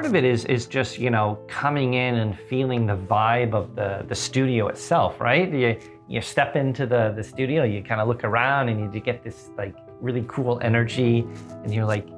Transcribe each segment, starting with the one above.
part of it is is just you know coming in and feeling the vibe of the the studio itself, right? You you step into the the studio, you kind of look around, and you get this like really cool energy, and you're like,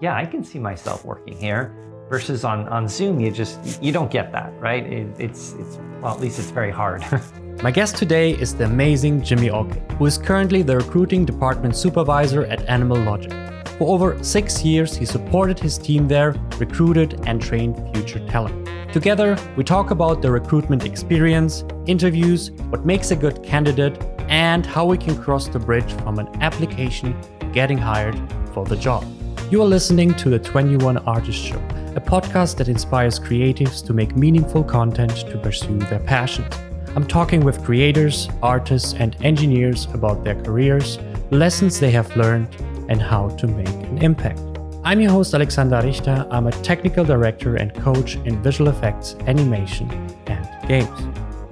yeah, I can see myself working here. Versus on on Zoom, you just you don't get that, right? It, it's it's well, at least it's very hard. My guest today is the amazing Jimmy Oke, who is currently the recruiting department supervisor at Animal Logic. For over six years, he supported his team there, recruited and trained future talent. Together, we talk about the recruitment experience, interviews, what makes a good candidate, and how we can cross the bridge from an application to getting hired for the job. You are listening to the 21 Artist Show, a podcast that inspires creatives to make meaningful content to pursue their passions. I'm talking with creators, artists, and engineers about their careers, lessons they have learned, and how to make an impact. I'm your host, Alexander Richter. I'm a technical director and coach in visual effects, animation, and games.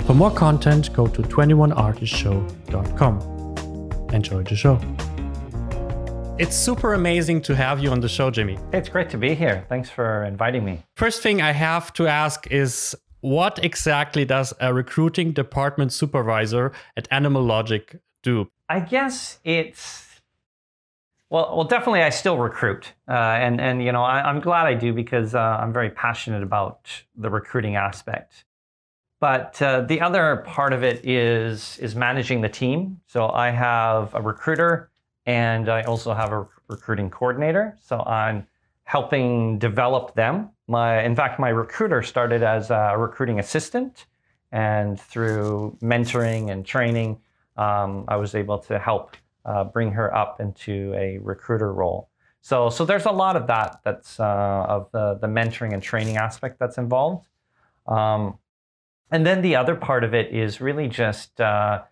For more content, go to 21artistshow.com. Enjoy the show. It's super amazing to have you on the show, Jimmy. It's great to be here. Thanks for inviting me. First thing I have to ask is what exactly does a recruiting department supervisor at Animal Logic do? I guess it's well, well, definitely, I still recruit, uh, and and you know, I, am glad I do because uh, I'm very passionate about the recruiting aspect. But uh, the other part of it is is managing the team. So I have a recruiter, and I also have a recruiting coordinator. So I'm helping develop them. My, in fact, my recruiter started as a recruiting assistant, and through mentoring and training, um, I was able to help uh, bring her up into a recruiter role. So, so there's a lot of that that's uh, of the, the mentoring and training aspect that's involved. Um, and then the other part of it is really just uh,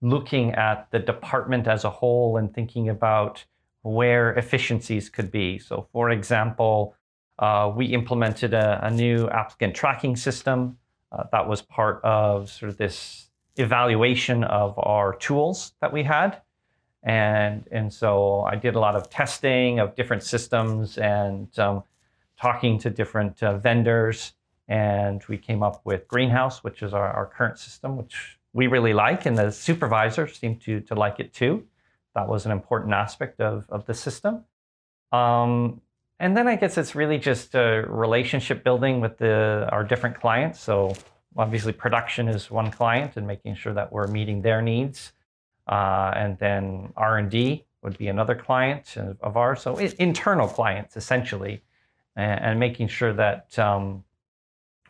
looking at the department as a whole and thinking about where efficiencies could be. So, for example, uh, we implemented a, a, new applicant tracking system uh, that was part of sort of this evaluation of our tools that we had. And, and so I did a lot of testing of different systems and um, talking to different uh, vendors. And we came up with Greenhouse, which is our, our current system, which we really like. And the supervisors seem to, to like it too. That was an important aspect of, of the system. Um, and then I guess it's really just a relationship building with the, our different clients. So obviously production is one client and making sure that we're meeting their needs. Uh, and then R&D would be another client of ours. So internal clients, essentially, and, and making sure that um,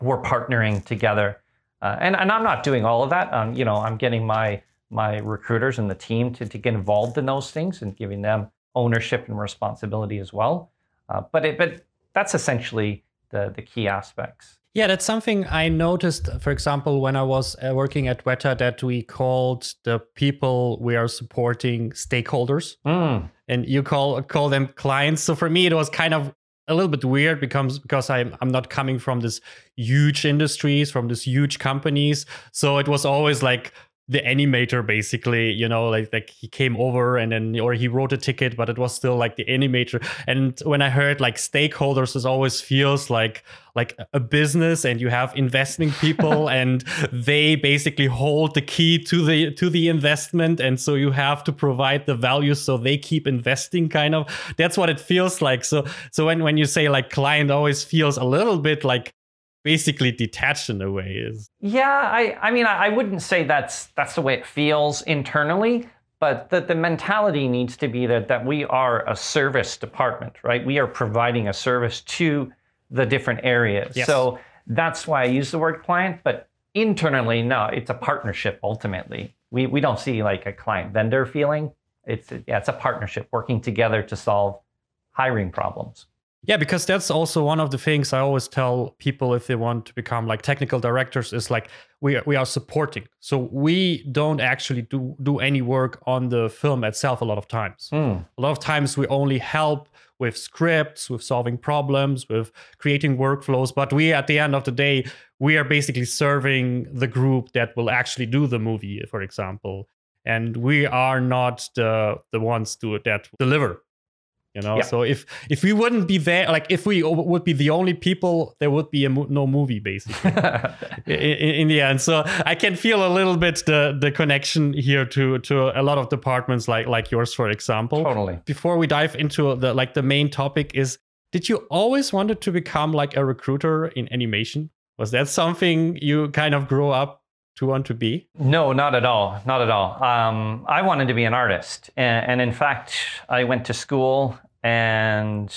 we're partnering together. Uh, and, and I'm not doing all of that. Um, you know, I'm getting my my recruiters and the team to, to get involved in those things and giving them ownership and responsibility as well. Uh, but it, but that's essentially the the key aspects. Yeah, that's something I noticed, for example, when I was uh, working at Weta, that we called the people we are supporting stakeholders, mm. and you call call them clients. So for me, it was kind of a little bit weird because because I'm I'm not coming from this huge industries, from this huge companies. So it was always like the animator basically you know like like he came over and then or he wrote a ticket but it was still like the animator. And when i heard like stakeholders it always feels like like a business and you have investing people and they basically hold the key to the to the investment. And so you have to provide the value so they keep investing kind of. That's what it feels like. So so when when you say like client always feels a little bit like basically detached in a way is yeah i i mean i, wouldn't say that's that's the way it feels internally but that the mentality needs to be that that we are a service department right? We are providing a service to the different areas. Yes. so that's why i use the word client but internally no it's a partnership ultimately. We we don't see like a client vendor feeling. It's yeah it's a partnership working together to solve hiring problems yeah, because that's also one of the things I always tell people if they want to become like technical directors is like we we are supporting. So we don't actually do do any work on the film itself a lot of times. Mm. A lot of times we only help with scripts, with solving problems, with creating workflows, but we at the end of the day we are basically serving the group that will actually do the movie, for example. And we are not the the ones to that deliver you know. Yeah. So if if we wouldn't be there, like if we would be the only people, there would be mo- no movie basically in, in, the end. So I can feel a little bit the the connection here to to a lot of departments like like yours, for example. Totally. Before we dive into the like the main topic is, did you always wanted to become like a recruiter in animation? Was that something you kind of grew up to want to be? No, not at all. Not at all. Um, I wanted to be an artist. And, and, in fact, I went to school and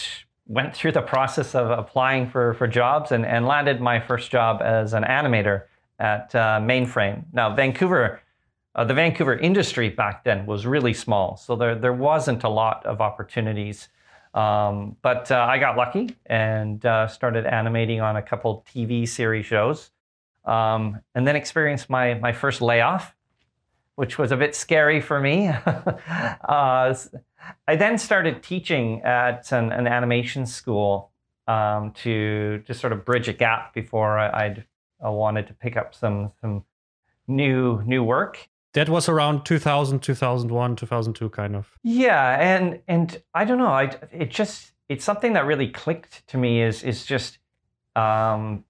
went through the process of applying for, for jobs and, and landed my first job as an animator at uh, Mainframe. Now, Vancouver, uh, the Vancouver industry back then was really small. So there, there wasn't a lot of opportunities. Um, but uh, I got lucky and uh, started animating on a couple TV series shows um, and then experienced my, my first layoff, which was a bit scary for me. I then started teaching at an, an animation school um, to just sort of bridge a gap before I, would I wanted to pick up some some new new work. That was around 2000, 2001, 2002, kind of. Yeah, and and I don't know. I it just it's something that really clicked to me. Is is just um,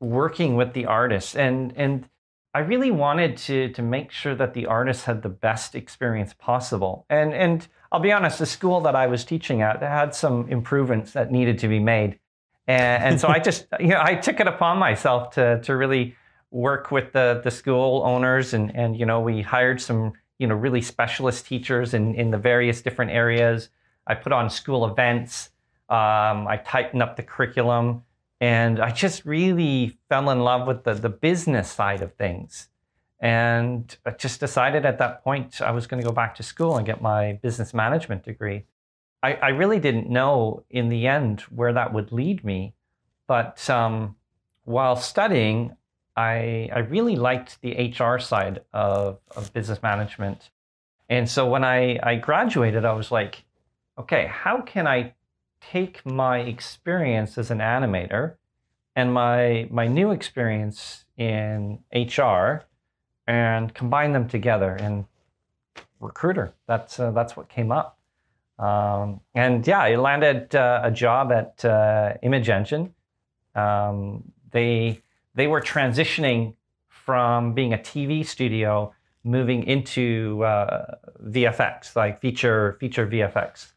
working with the artists and and I really wanted to to make sure that the artists had the best experience possible. And and I'll be honest, the school that I was teaching at had some improvements that needed to be made. And, and so I just you know I took it upon myself to to really work with the the school owners and and you know we hired some you know really specialist teachers in in the various different areas. I put on school events. Um, I tightened up the curriculum. And I just really fell in love with the, the business side of things. And I just decided at that point I was going to go back to school and get my business management degree. I, I really didn't know in the end where that would lead me. But um, while studying, I, I really liked the HR side of, of business management. And so when I, I graduated, I was like, okay, how can I take my experience as an animator and my my new experience in HR and combine them together in recruiter. That's uh, that's what came up. Um, and yeah, I landed uh, a job at uh, Image Engine. Um, they they were transitioning from being a TV studio, moving into uh, VFX, like feature feature VFX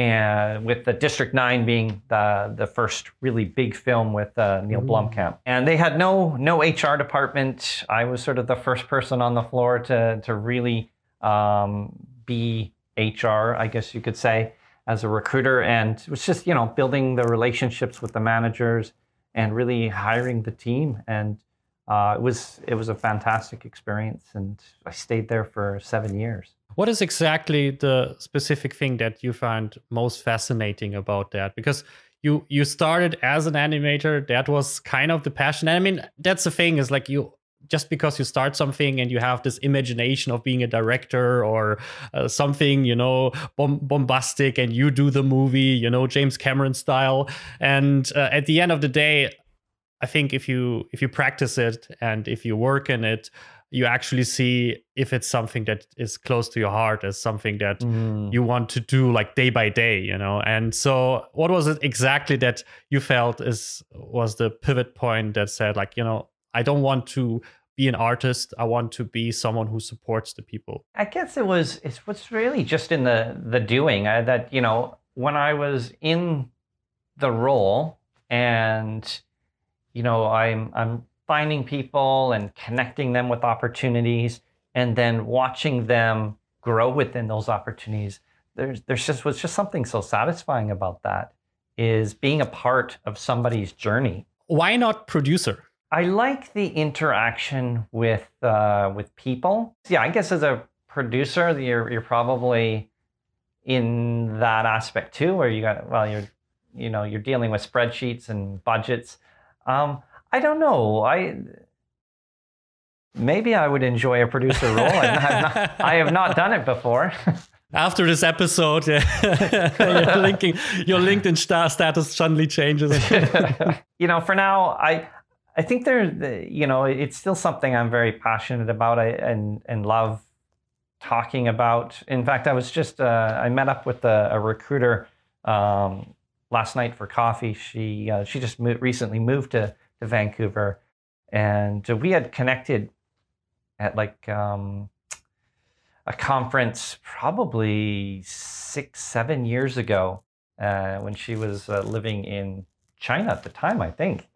and with the District Nine being the the first really big film with uh, Neil Blomkamp, and they had no no HR department. I was sort of the first person on the floor to to really um, be HR, I guess you could say, as a recruiter, and it was just you know building the relationships with the managers and really hiring the team, and uh, it was it was a fantastic experience, and I stayed there for seven years. What is exactly the specific thing that you find most fascinating about that? Because you you started as an animator, that was kind of the passion. And I mean, that's the thing is like you just because you start something and you have this imagination of being a director or uh, something you know bom- bombastic and you do the movie you know james cameron style and uh, at the end of the day i think if you if you practice it and if you work in it you actually see if it's something that is close to your heart as something that mm. you want to do like day by day you know? And so what was it exactly that you felt is was the pivot point that said like you know i don't want to be an artist. I want to be someone who supports the people. I guess it was it was really just in the the doing. I, that you know when i was in the role and you know i'm i'm finding people and connecting them with opportunities and then watching them grow within those opportunities there's there's just was just something so satisfying about that is being a part of somebody's journey. Why not producer? I like the interaction with uh, with people. Yeah i guess as a producer you're you're probably in that aspect too where you got well you're you know you're dealing with spreadsheets and budgets. Um, I don't know. I maybe I would enjoy a producer role. I have not, I have not done it before. After this episode, your, linking, your LinkedIn status suddenly changes. you know, for now, I I think there, you know, it's still something I'm very passionate about and and love talking about. In fact, I was just uh, I met up with a, a recruiter um, last night for coffee. She uh, she just moved, recently moved to to Vancouver, and we had connected at like um, a conference probably six seven years ago uh, when she was uh, living in China at the time, I think.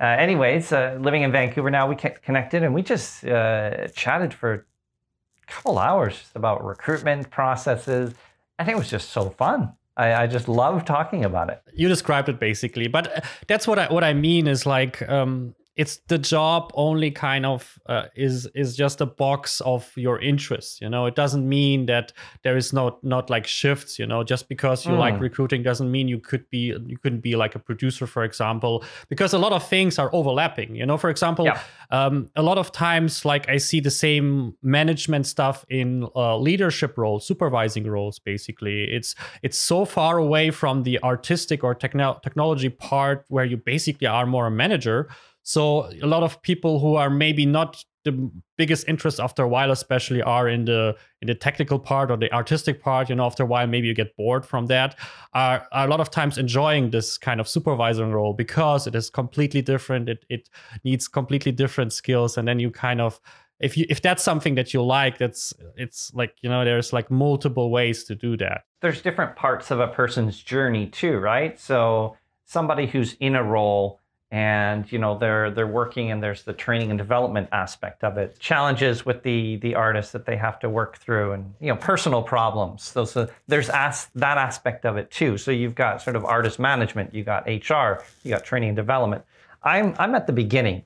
Uh, anyways, uh, living in Vancouver now, we connected and we just uh, chatted for a couple hours just about recruitment processes. I think it was just so fun. I, I just love talking about it. You described it basically, but that's what I what I mean is like um, it's the job only kind of uh, is is just a box of your interests you know it doesn't mean that there is not not like shifts you know just because you mm. like hmm. recruiting doesn't mean you could be you couldn't be like a producer for example because a lot of things are overlapping you know for example yeah. um, a lot of times like i see the same management stuff in uh, leadership roles supervising roles basically it's it's so far away from the artistic or techno- technology part where you basically are more a manager so a lot of people who are maybe not the biggest interest after a while, especially, are in the in the technical part or the artistic part. You know, after a while, maybe you get bored from that. Are, are a lot of times enjoying this kind of supervising role because it is completely different. It it needs completely different skills, and then you kind of if you if that's something that you like that's it's like you know there's like multiple ways to do that there's different parts of a person's journey too right so somebody who's in a role and you know they're they're working and there's the training and development aspect of it. Challenges with the the artists that they have to work through and you know personal problems. So, so there's as, that aspect of it too. So you've got sort of artist management you got hr you got training and development. I'm i'm at the beginning.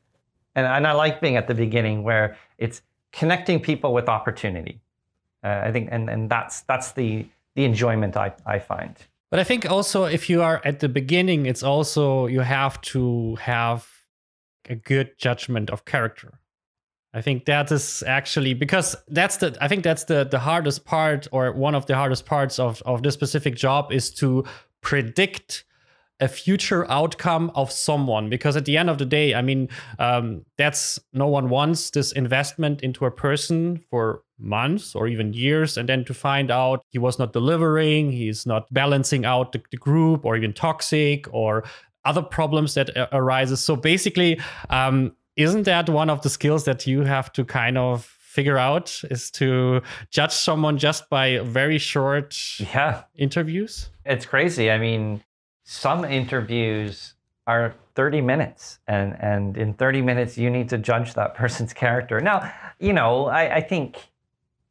And, and i like being at the beginning where it's connecting people with opportunity. Uh, i think and and that's that's the the enjoyment i i find but I think also if you are at the beginning, it's also you have to have a good judgment of character. I think that is actually because that's the I think that's the the hardest part or one of the hardest parts of of this specific job is to predict a future outcome of someone. Because at the end of the day i mean um, that's no one wants this investment into a person for months or even years and then to find out he was not delivering he's not balancing out the, the group or even toxic or other problems that uh, arises. So basically um, isn't that one of the skills that you have to kind of figure out is to judge someone just by very short yeah. interviews? It's crazy. I mean some interviews are 30 minutes and and in 30 minutes you need to judge that person's character. Now you know i, I think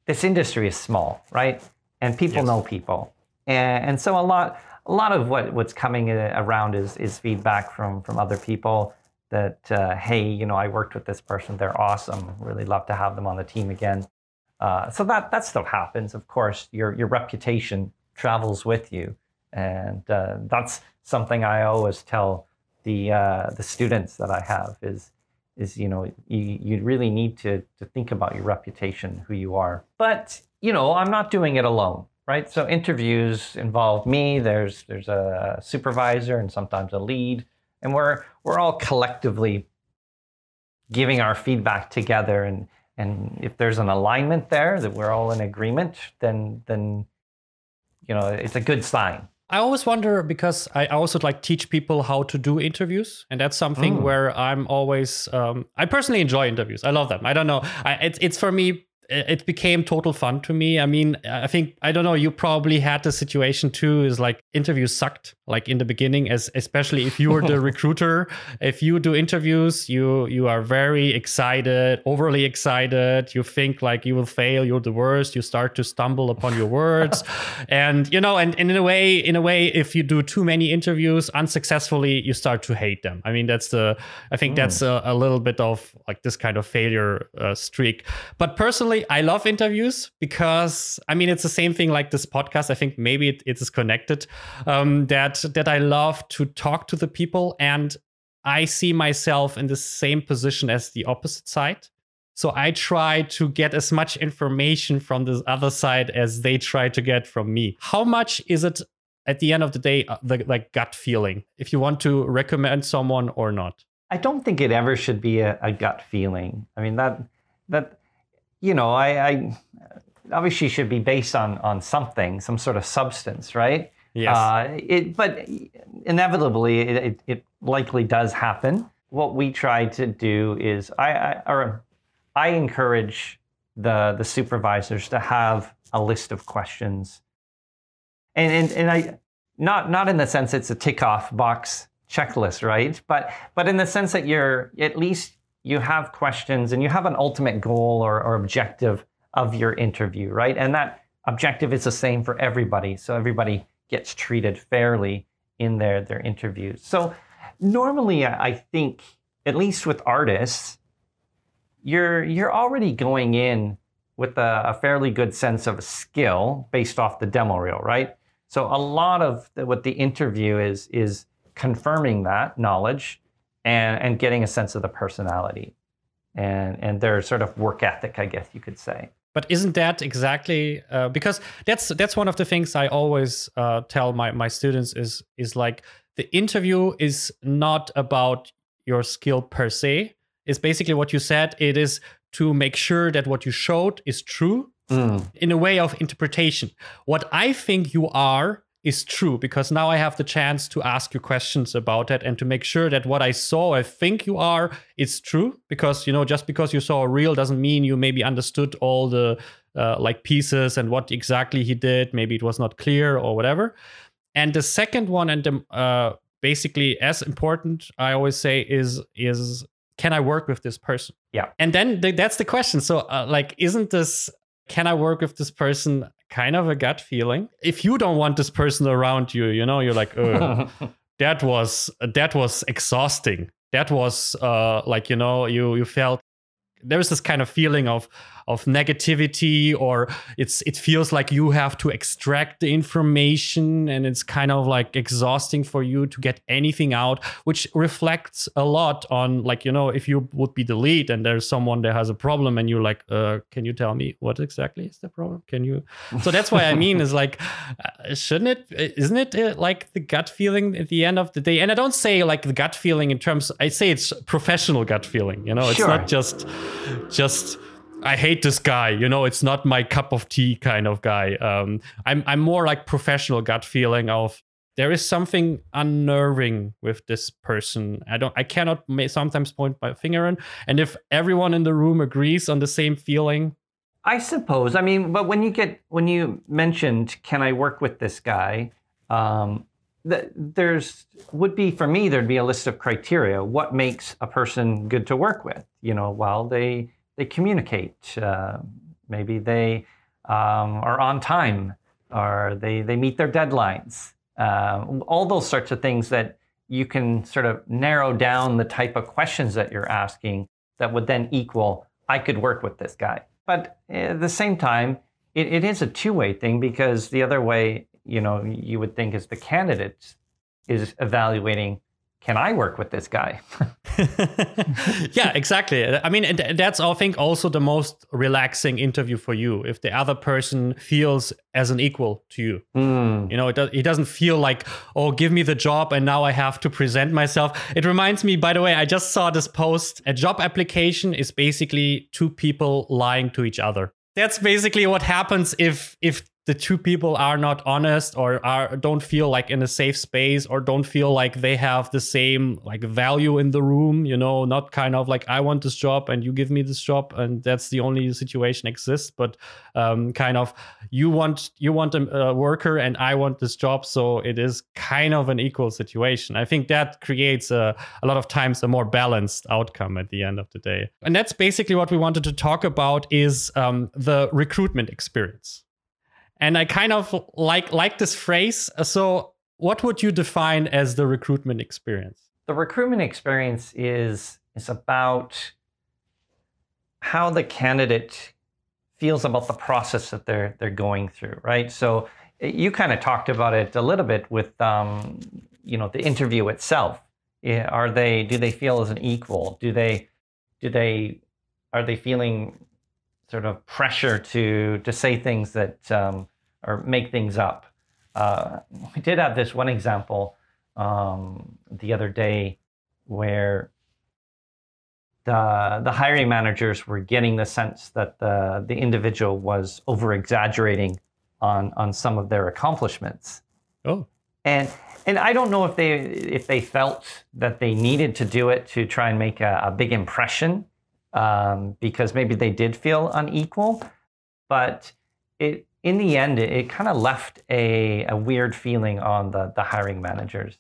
this industry is small right? And people yes. know people. And, and so a lot a lot of what what's coming around is is feedback from from other people that uh, hey you know i worked with this person. They're awesome. Really love to have them on the team again. Uh, so that that still happens. Of course your your reputation travels with you and uh, that's something I always tell the uh, the students that I have is is you know you, you really need to to think about your reputation, who you are. But you know I'm not doing it alone, right? So interviews involve me. There's there's a supervisor and sometimes a lead, and we're we're all collectively giving our feedback together and and if there's an alignment there that we're all in agreement then then you know it's a good sign I always wonder because I also like teach people how to do interviews, and that's something mm. where I'm always. Um, I personally enjoy interviews. I love them. I don't know. I, it's it's for me it became total fun to me. I mean, I think I don't know. You probably had the situation too. Is like interviews sucked, like in the beginning, as especially if you were the recruiter. If you do interviews, you you are very excited, overly excited. You think like you will fail. You're the worst. You start to stumble upon your words, and you know, and, and in a way, in a way, if you do too many interviews unsuccessfully, you start to hate them. I mean, that's the. I think mm. that's a, a, little bit of like this kind of failure uh, streak. But personally personally, I love interviews because I mean it's the same thing like this podcast. I think maybe it, it is connected. Um, that that I love to talk to the people, and I see myself in the same position as the opposite side. So I try to get as much information from the other side as they try to get from me. How much is it at the end of the day, uh, the like gut feeling, if you want to recommend someone or not? I don't think it ever should be a, a gut feeling. I mean that that you know, I, I obviously should be based on on something, some sort of substance, right? Yes. Uh, it, but inevitably, it, it, it, likely does happen. What we try to do is, I, I, or I encourage the the supervisors to have a list of questions, and and, and I not not in the sense it's a tick off box checklist, right? But but in the sense that you're at least you have questions and you have an ultimate goal or, or objective of your interview, right? And that objective is the same for everybody. So everybody gets treated fairly in their, their interviews. So normally I think, at least with artists, you're you're already going in with a, a fairly good sense of skill based off the demo reel, right? So a lot of the, what the interview is is confirming that knowledge and and getting a sense of the personality and and their sort of work ethic, I guess you could say. But isn't that exactly uh, because that's that's one of the things I always uh, tell my my students is is like the interview is not about your skill per se. It's basically what you said. It is to make sure that what you showed is true mm. in a way of interpretation. What I think you are is true because now I have the chance to ask you questions about it and to make sure that what I saw, I think you are, is true. Because, you know, just because you saw a reel doesn't mean you maybe understood all the uh, like pieces and what exactly he did. Maybe it was not clear or whatever. And the second one, and the, uh, basically as important, I always say is is can I work with this person? Yeah. And then th- that's the question. So, uh, like, isn't this can I work with this person kind of a gut feeling. If you don't want this person around you, you know, you're like, that was that was exhausting. That was uh, like you know, you you felt there is this kind of feeling of of negativity or it's it feels like you have to extract the information and it's kind of like exhausting for you to get anything out which reflects a lot on like you know if you would be the lead and there's someone that has a problem and you're like uh, can you tell me what exactly is the problem? Can you? So that's why i mean is like uh, shouldn't it isn't it uh, like the gut feeling at the end of the day? And i don't say like the gut feeling in terms i say it's professional gut feeling you know? It's sure. not just just I hate this guy. You know, it's not my cup of tea kind of guy. Um, I'm I'm more like professional gut feeling of there is something unnerving with this person. I don't. I cannot sometimes point my finger in. And if everyone in the room agrees on the same feeling, I suppose. I mean, but when you get when you mentioned, can I work with this guy? Um, there's would be for me there'd be a list of criteria what makes a person good to work with you know well they they communicate. Uh, maybe they um, are on time or they, they meet their deadlines. Uh, all those sorts of things that you can sort of narrow down the type of questions that you're asking that would then equal, I could work with this guy. But at the same time, it, it is a two-way thing because the other way, you know, you would think is the candidate is evaluating can I work with this guy? yeah, exactly. I mean, that's I think also the most relaxing interview for you if the other person feels as an equal to you. Mm. You know, it, do, it doesn't feel like, oh, give me the job and now I have to present myself. It reminds me, by the way, I just saw this post. A job application is basically two people lying to each other that's basically what happens if if the two people are not honest or are don't feel like in a safe space or don't feel like they have the same like value in the room you know not kind of like i want this job and you give me this job and that's the only situation exists but um, kind of you want you want a, a worker and i want this job so it is kind of an equal situation. I think that creates a, a lot of times a more balanced outcome at the end of the day. And that's basically what we wanted to talk about is um, the recruitment experience and I kind of like like this phrase. So, what would you define as the recruitment experience? The recruitment experience is is about how the candidate feels about the process that they're they're going through, right? So, you kind of talked about it a little bit with um, you know the interview itself. Are they do they feel as an equal? Do they do they are they feeling sort of pressure to to say things that um, or make things up. Uh, we did have this one example um, the other day where the the hiring managers were getting the sense that the the individual was over exaggerating on on some of their accomplishments, Oh. And and I don't know if they if they felt that they needed to do it to try and make a, a big impression, um, because maybe they did feel unequal, but it in the end it, it kind of left a, a weird feeling on the the hiring managers.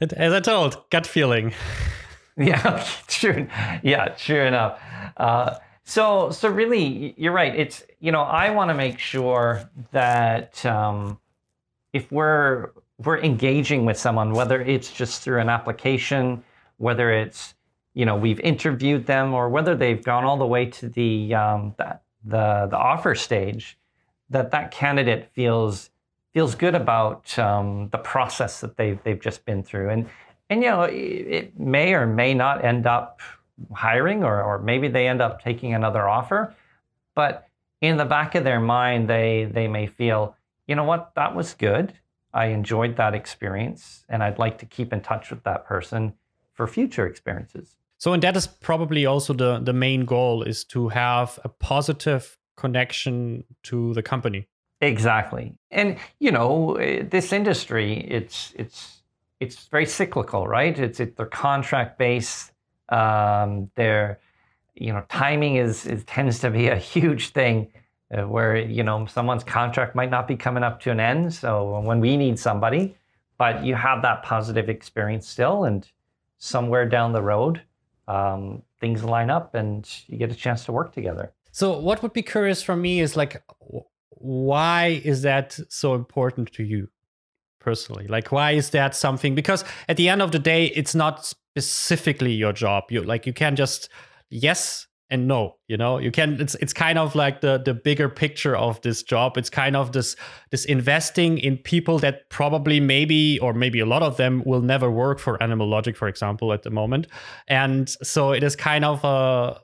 As I told, gut feeling. yeah, true. Yeah, true enough. Uh, so so really, you're right. It's you know I want to make sure that um, if we're we're engaging with someone, whether it's just through an application, whether it's you know we've interviewed them, or whether they've gone all the way to the um, the, the the offer stage, that that candidate feels feels good about um, the process that they've they've just been through, and and you know it, it may or may not end up hiring, or or maybe they end up taking another offer, but in the back of their mind, they they may feel, you know what, that was good. I enjoyed that experience, and I'd like to keep in touch with that person for future experiences. So, and that is probably also the the main goal is to have a positive connection to the company. Exactly, and you know, eh, this industry, it's it's it's very cyclical, right? It's it, they're contract based. Um, they're you know, timing is, is tends to be a huge thing uh, where you know someone's contract might not be coming up to an end so when we need somebody but you have that positive experience still and somewhere down the road um, things line up and you get a chance to work together so what would be curious for me is like why is that so important to you personally? Like why is that something? Because at the end of the day it's not specifically your job. You like you can't just yes and no you know? You can it's it's kind of like the the bigger picture of this job. It's kind of this this investing in people that probably maybe or maybe a lot of them will never work for animal logic for example at the moment. And so it is kind of a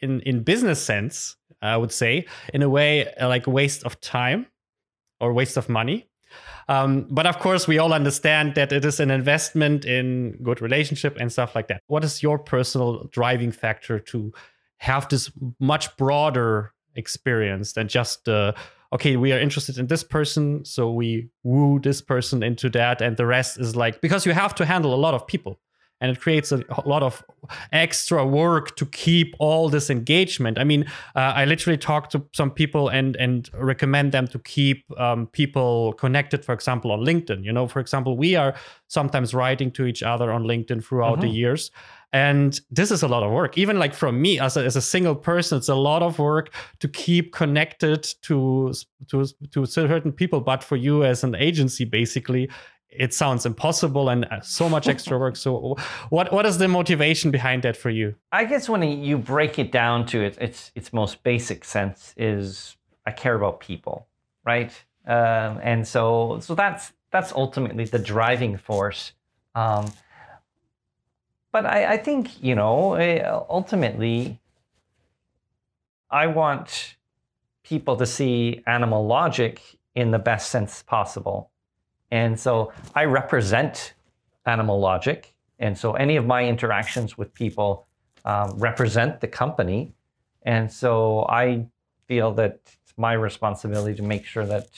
in in business sense i would say in a way like a waste of time or waste of money um, but of course, we all understand that it is an investment in good relationship and stuff like that. What is your personal driving factor to have this much broader experience than just uh, okay, we are interested in this person, so we woo this person into that, and the rest is like because you have to handle a lot of people and it creates a, lot of extra work to keep all this engagement. I mean, uh, I literally talk to some people and and recommend them to keep um, people connected. For example, on LinkedIn. You know, for example, we are sometimes writing to each other on LinkedIn throughout mm-hmm. the years. And this is a lot of work. Even like from me as a, as a single person, it's a lot of work to keep connected to to to certain people. But for you as an agency, basically, it sounds impossible and uh, so much extra work. So, what what is the motivation behind that for you? I guess when you break it down to its its its most basic sense is I care about people, right? Um, and so so that's that's ultimately the driving force. Um, but I, I think you know eh, ultimately, I want people to see animal logic in the best sense possible and so I represent Animal Logic. And so any of my interactions with people um, represent the company. And so I feel that it's my responsibility to make sure that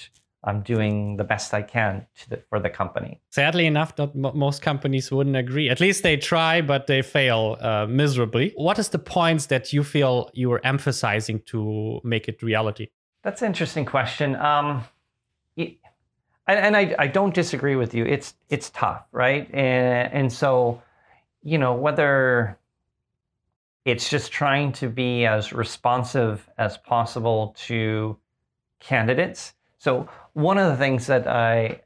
I'm doing the best I can the, for the company. Sadly enough, not most companies wouldn't agree. At least they try, but they fail uh, miserably. What is the points that you feel you are emphasizing to make it reality? That's an interesting question. Um, and, I, I don't disagree with you. It's it's tough, right? And and so, you know, whether it's just trying to be as responsive as possible to candidates. So one of the things that I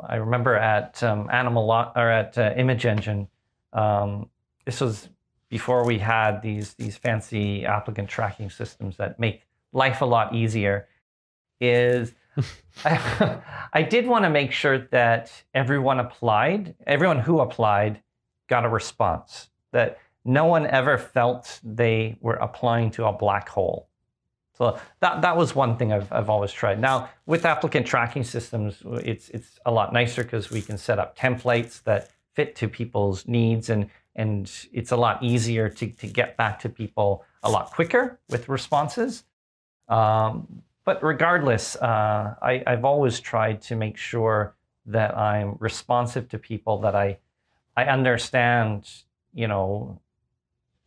I remember at um, Animal or at uh, Image Engine, um, this was before we had these these fancy applicant tracking systems that make life a lot easier. Is I, I did want to make sure that everyone applied, everyone who applied got a response, that no one ever felt they were applying to a black hole. So that, that was one thing I've, I've always tried. Now, with applicant tracking systems, it's, it's a lot nicer because we can set up templates that fit to people's needs and, and it's a lot easier to, to get back to people a lot quicker with responses. Um, but regardless, uh, I, I've always tried to make sure that I'm responsive to people, that I, I understand, you know,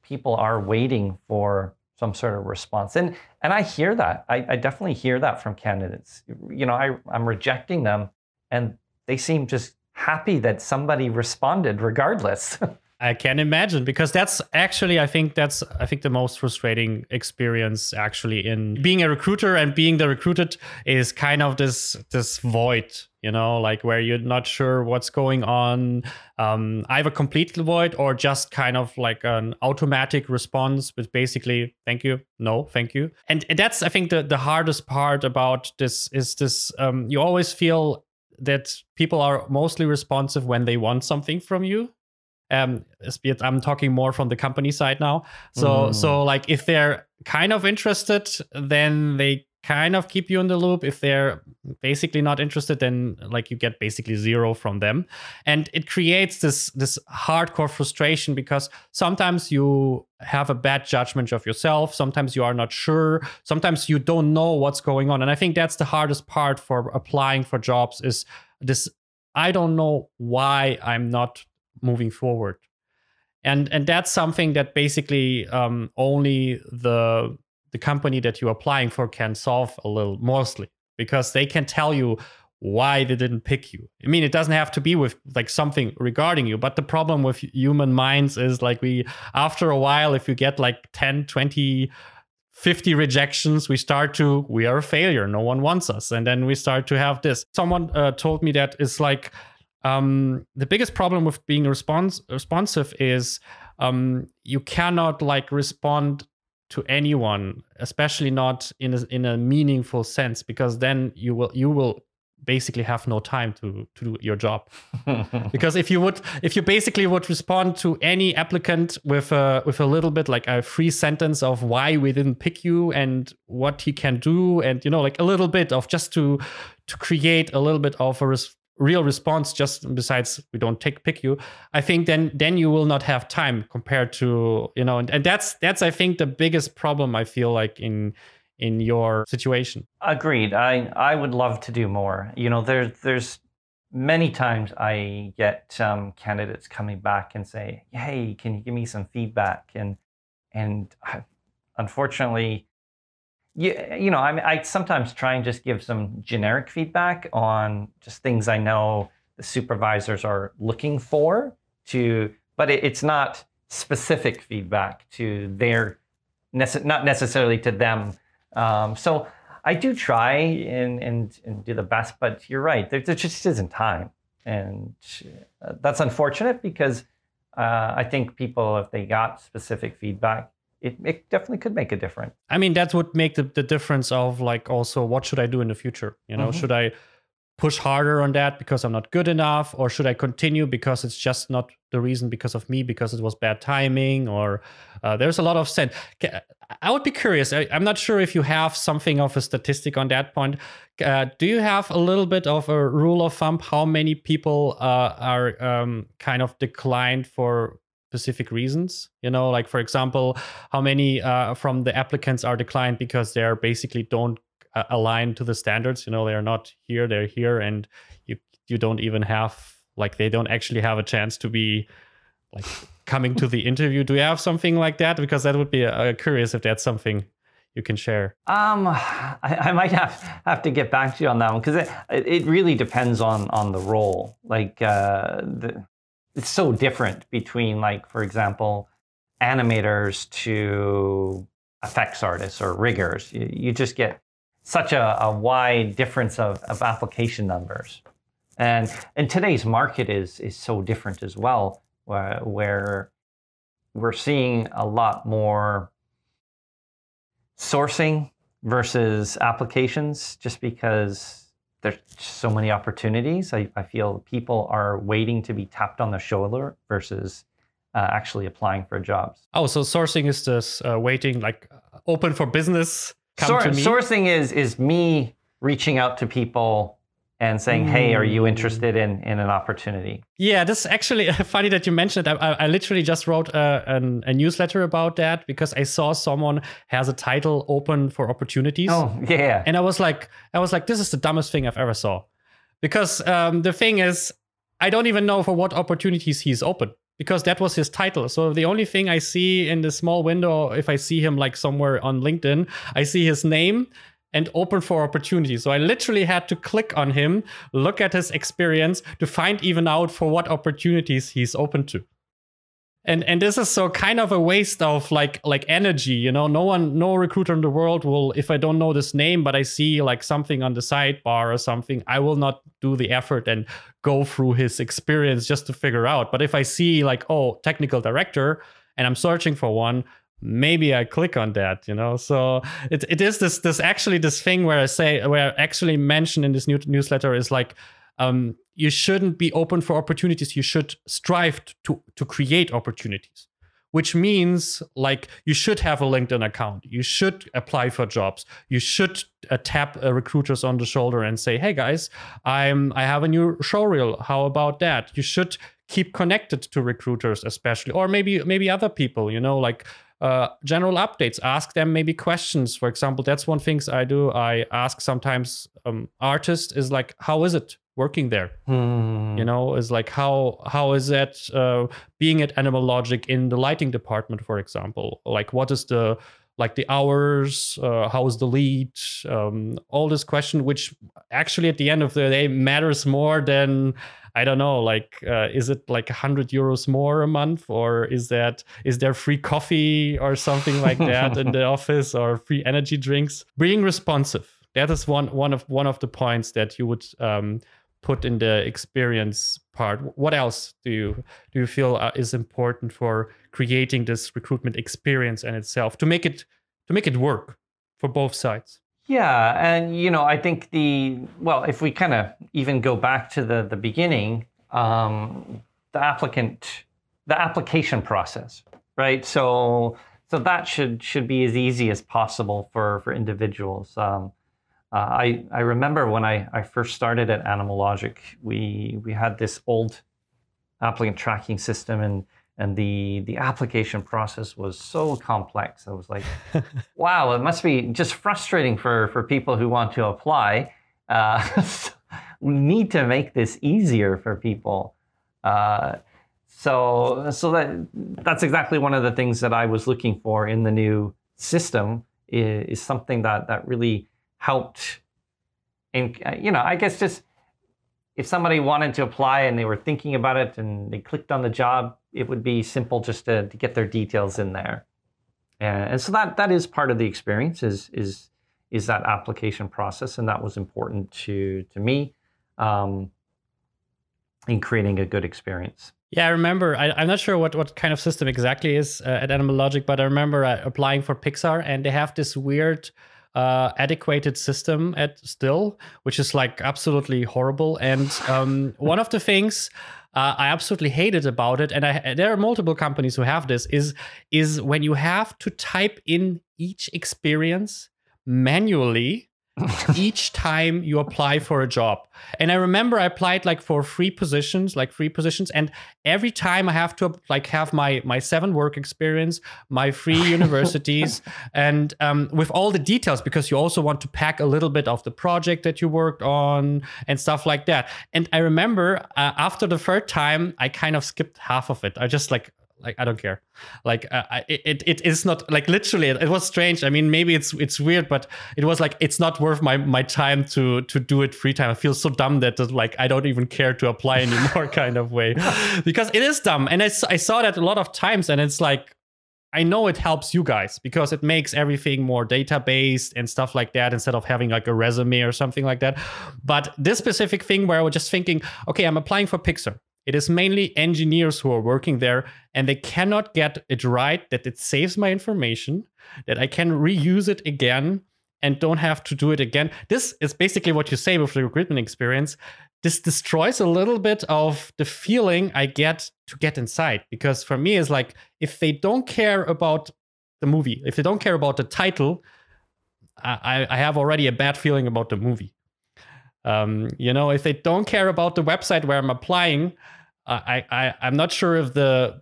people are waiting for some sort of response. And and I hear that. I, I definitely hear that from candidates. You know, I, I'm rejecting them and they seem just happy that somebody responded regardless. I can imagine because that's actually I think that's I think the most frustrating experience actually in being a recruiter and being the recruited is kind of this this void you know like where you're not sure what's going on. Um, either complete void or just kind of like an automatic response with basically thank you no thank you. And that's I think the the hardest part about this is this um, you always feel that people are mostly responsive when they want something from you um i'm talking more from the company side now. So mm. so like if they're kind of interested then they kind of keep you in the loop. If they're basically not interested then like you get basically zero from them. And it creates this this hardcore frustration because sometimes you have a bad judgment of yourself. Sometimes you are not sure. Sometimes you don't know what's going on. And i think that's the hardest part for applying for jobs is this i don't know why i'm not moving forward. And and that's something that basically um, only the the company that you're applying for can solve a little mostly because they can tell you why they didn't pick you. I mean it doesn't have to be with like something regarding you but the problem with human minds is like we after a while if you get like 10 20 50 rejections we start to we are a failure. No one wants us. And then we start to have this. Someone uh, told me that it's like um, the biggest problem with being response responsive is um, you cannot like respond to anyone, especially not in a, in a meaningful sense, because then you will you will basically have no time to to do your job. because if you would if you basically would respond to any applicant with a with a little bit like a free sentence of why we didn't pick you and what he can do and you know like a little bit of just to to create a little bit of a res- real response just besides we don't take pick you i think then then you will not have time compared to you know and, and that's that's i think the biggest problem i feel like in in your situation. Agreed. I i would love to do more. You know there's there's many times i get um, candidates coming back and say hey can you give me some feedback? And and I, unfortunately you, you know, I, I sometimes try and just give some generic feedback on just things I know the supervisors are looking for to, but it, it's not specific feedback to their, not necessarily to them. Um, so I do try and, and, and do the best, but you're right, there, there just isn't time. And uh, that's unfortunate because uh, I think people, if they got specific feedback, it, it definitely could make a difference. I mean, that would make the, the difference of like also what should I do in the future? You know, mm-hmm. should I push harder on that because I'm not good enough, or should I continue because it's just not the reason because of me because it was bad timing? Or uh, there's a lot of sense. I would be curious. I, am not sure if you have something of a statistic on that point. Uh, do you have a little bit of a rule of thumb how many people uh, are um, kind of declined for specific reasons you know like for example how many uh, from the applicants are declined because they're basically don't uh, align to the standards you know they're not here they're here and you you don't even have like they don't actually have a chance to be like coming to the interview do you have something like that because that would be uh, curious if that's something you can share? Um, I, I, might have have to get back to you on that one because it, it really depends on on the role. Like uh, the it's so different between like for example animators to effects artists or riggers. You, you just get such a, a wide difference of, of application numbers. And and today's market is is so different as well where, where we're seeing a lot more sourcing versus applications just because there's so many opportunities. I, I feel people are waiting to be tapped on the shoulder versus uh, actually applying for jobs. Oh, so sourcing is just uh, waiting, like open for business. Come Sor- Sourcing is is me reaching out to people and saying, "Hey, are you interested in in an opportunity?" Yeah, this is actually funny that you mentioned it. I, I literally just wrote a, an, a, newsletter about that because I saw someone has a title open for opportunities. Oh, yeah. And I was like, I was like, this is the dumbest thing I've ever saw, because um, the thing is, I don't even know for what opportunities he's open because that was his title. So the only thing I see in the small window, if I see him like somewhere on LinkedIn, I see his name and open for opportunities. So I literally had to click on him, look at his experience to find even out for what opportunities he's open to. And and this is so kind of a waste of like like energy, you know. No one, no recruiter in the world will, if I don't know this name, but I see like something on the sidebar or something, I will not do the effort and go through his experience just to figure out. But if I see like, oh, technical director, and I'm searching for one, maybe I click on that, you know. So it, it is this this actually this thing where I say where I actually mention in this new newsletter is like um, you shouldn't be open for opportunities. You should strive to to create opportunities, which means like you should have a LinkedIn account. You should apply for jobs. You should uh, tap uh, recruiters on the shoulder and say, "Hey guys, I'm I have a new show reel. How about that?" You should keep connected to recruiters especially or maybe maybe other people you know like uh, general updates. Ask them maybe questions. For example that's one things i do. I ask sometimes um, artists is like how is it working there? Hmm. you know is like how how is that uh, being at animal logic in the lighting department for example? Like what is the like the hours uh, how is the lead um, all this question which actually at the end of the day matters more than I don't know, like, uh, is it like 100 euros more a month, or is that is there free coffee or something like that in the office, or free energy drinks? Being responsive. That is one one of one of the points that you would um, put in the experience part. What else do you do you feel uh, is important for creating this recruitment experience and itself to make it to make it work for both sides? Yeah, and you know, I think the well, if we kind of even go back to the the beginning, um, the applicant, the application process, right? So so that should should be as easy as possible for for individuals. Um, uh, I I remember when I I first started at Animal Logic, we we had this old applicant tracking system and and the the application process was so complex. I was like, wow, it must be just frustrating for for people who want to apply. Uh, we need to make this easier for people. Uh, so so that that's exactly one of the things that I was looking for in the new system is, is something that that really helped. And you know, I guess just if somebody wanted to apply and they were thinking about it and they clicked on the job, it would be simple just to, to get their details in there. And, and so that that is part of the experience is is is that application process, and that was important to to me um, in creating a good experience. Yeah, I remember. I, am not sure what, what kind of system exactly is uh, at Animal Logic, but I remember uh, applying for Pixar, and they have this weird uh, adequated system at still, which is like absolutely horrible. And um, one of the things uh, I absolutely hated about it, and I, there are multiple companies who have this, is is when you have to type in each experience manually each time you apply for a job. And I remember I applied like for three positions, like three positions, and every time I have to like have my my seven work experience, my three universities, and um, with all the details because you also want to pack a little bit of the project that you worked on and stuff like that. And I remember uh, after the third time, I kind of skipped half of it. I just like like i don't care. Like uh, it, it is not like literally it, was strange. I mean maybe it's it's weird but it was like it's not worth my my time to to do it free time. I feel so dumb that like i don't even care to apply anymore kind of way. Because it is dumb. And I, I saw that a lot of times and it's like I know it helps you guys because it makes everything more data based and stuff like that instead of having like a resume or something like that. But this specific thing where I was just thinking, okay, I'm applying for Pixar. It is mainly engineers who are working there, and they cannot get it right that it saves my information, that I can reuse it again and don't have to do it again. This is basically what you say with the recruitment experience. This destroys a little bit of the feeling I get to get inside. Because for me, it's like if they don't care about the movie, if they don't care about the title, I, I have already a bad feeling about the movie. Um, you know, if they don't care about the website where I'm applying, I, I I'm not sure if the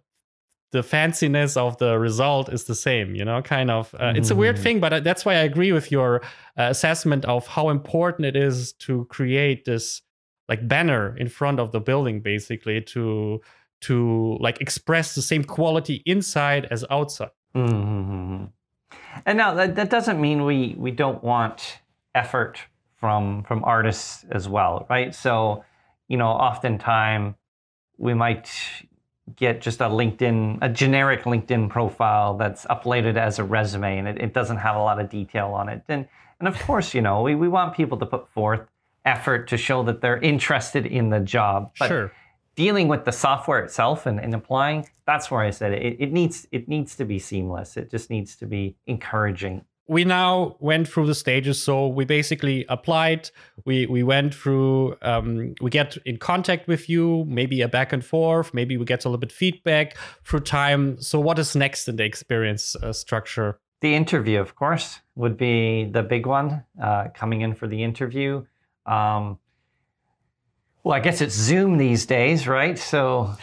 the fanciness of the result is the same you know kind of uh, it's a weird mm-hmm. thing but uh, that's why i agree with your uh, assessment of how important it is to create this like banner in front of the building basically to to like express the same quality inside as outside mm-hmm. and now that, that doesn't mean we we don't want effort from from artists as well right so you know oftentimes we might get just a LinkedIn, a generic LinkedIn profile that's uploaded as a resume and it, it, doesn't have a lot of detail on it. And, and of course, you know, we, we want people to put forth effort to show that they're interested in the job. But sure. dealing with the software itself and, and applying, that's where I said it, it needs it needs to be seamless. It just needs to be encouraging we now went through the stages. So we basically applied. We we went through um, we get in contact with you maybe a back and forth maybe we get a little bit feedback through time. So what is next in the experience uh, structure? The interview of course would be the big one uh, coming in for the interview. Um, well i guess it's zoom these days right? So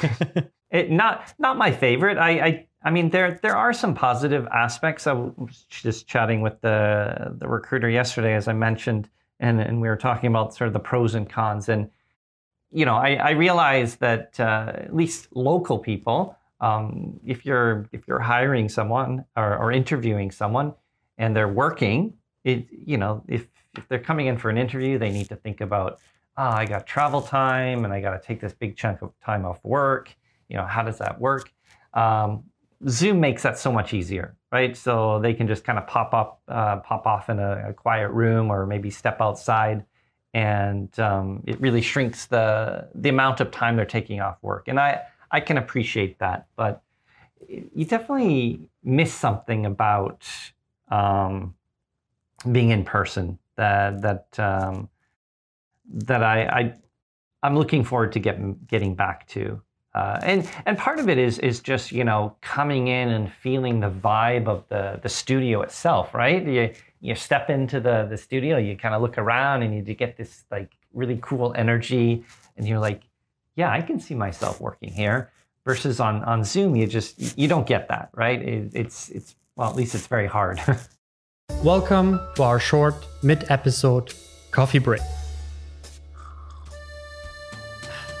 it not not my favorite. I, I I mean, there there are some positive aspects. I was just chatting with the the recruiter yesterday, as I mentioned, and and we were talking about sort of the pros and cons. And you know, I, I realize that uh, at least local people, um, if you're if you're hiring someone or, or interviewing someone, and they're working, it you know, if if they're coming in for an interview, they need to think about, oh, I got travel time, and I got to take this big chunk of time off work. You know, how does that work? Um, Zoom makes that so much easier, right? So they can just kind of pop up, uh, pop off in a, a, quiet room, or maybe step outside, and um, it really shrinks the the amount of time they're taking off work. And I I can appreciate that, but you definitely miss something about um, being in person that that um, that I, I I'm looking forward to getting getting back to. Uh, and and part of it is is just you know coming in and feeling the vibe of the the studio itself, right? You you step into the the studio, you kind of look around, and you get this like really cool energy, and you're like, yeah, I can see myself working here. Versus on on Zoom, you just you don't get that, right? It, it's it's well, at least it's very hard. Welcome to our short mid episode coffee break.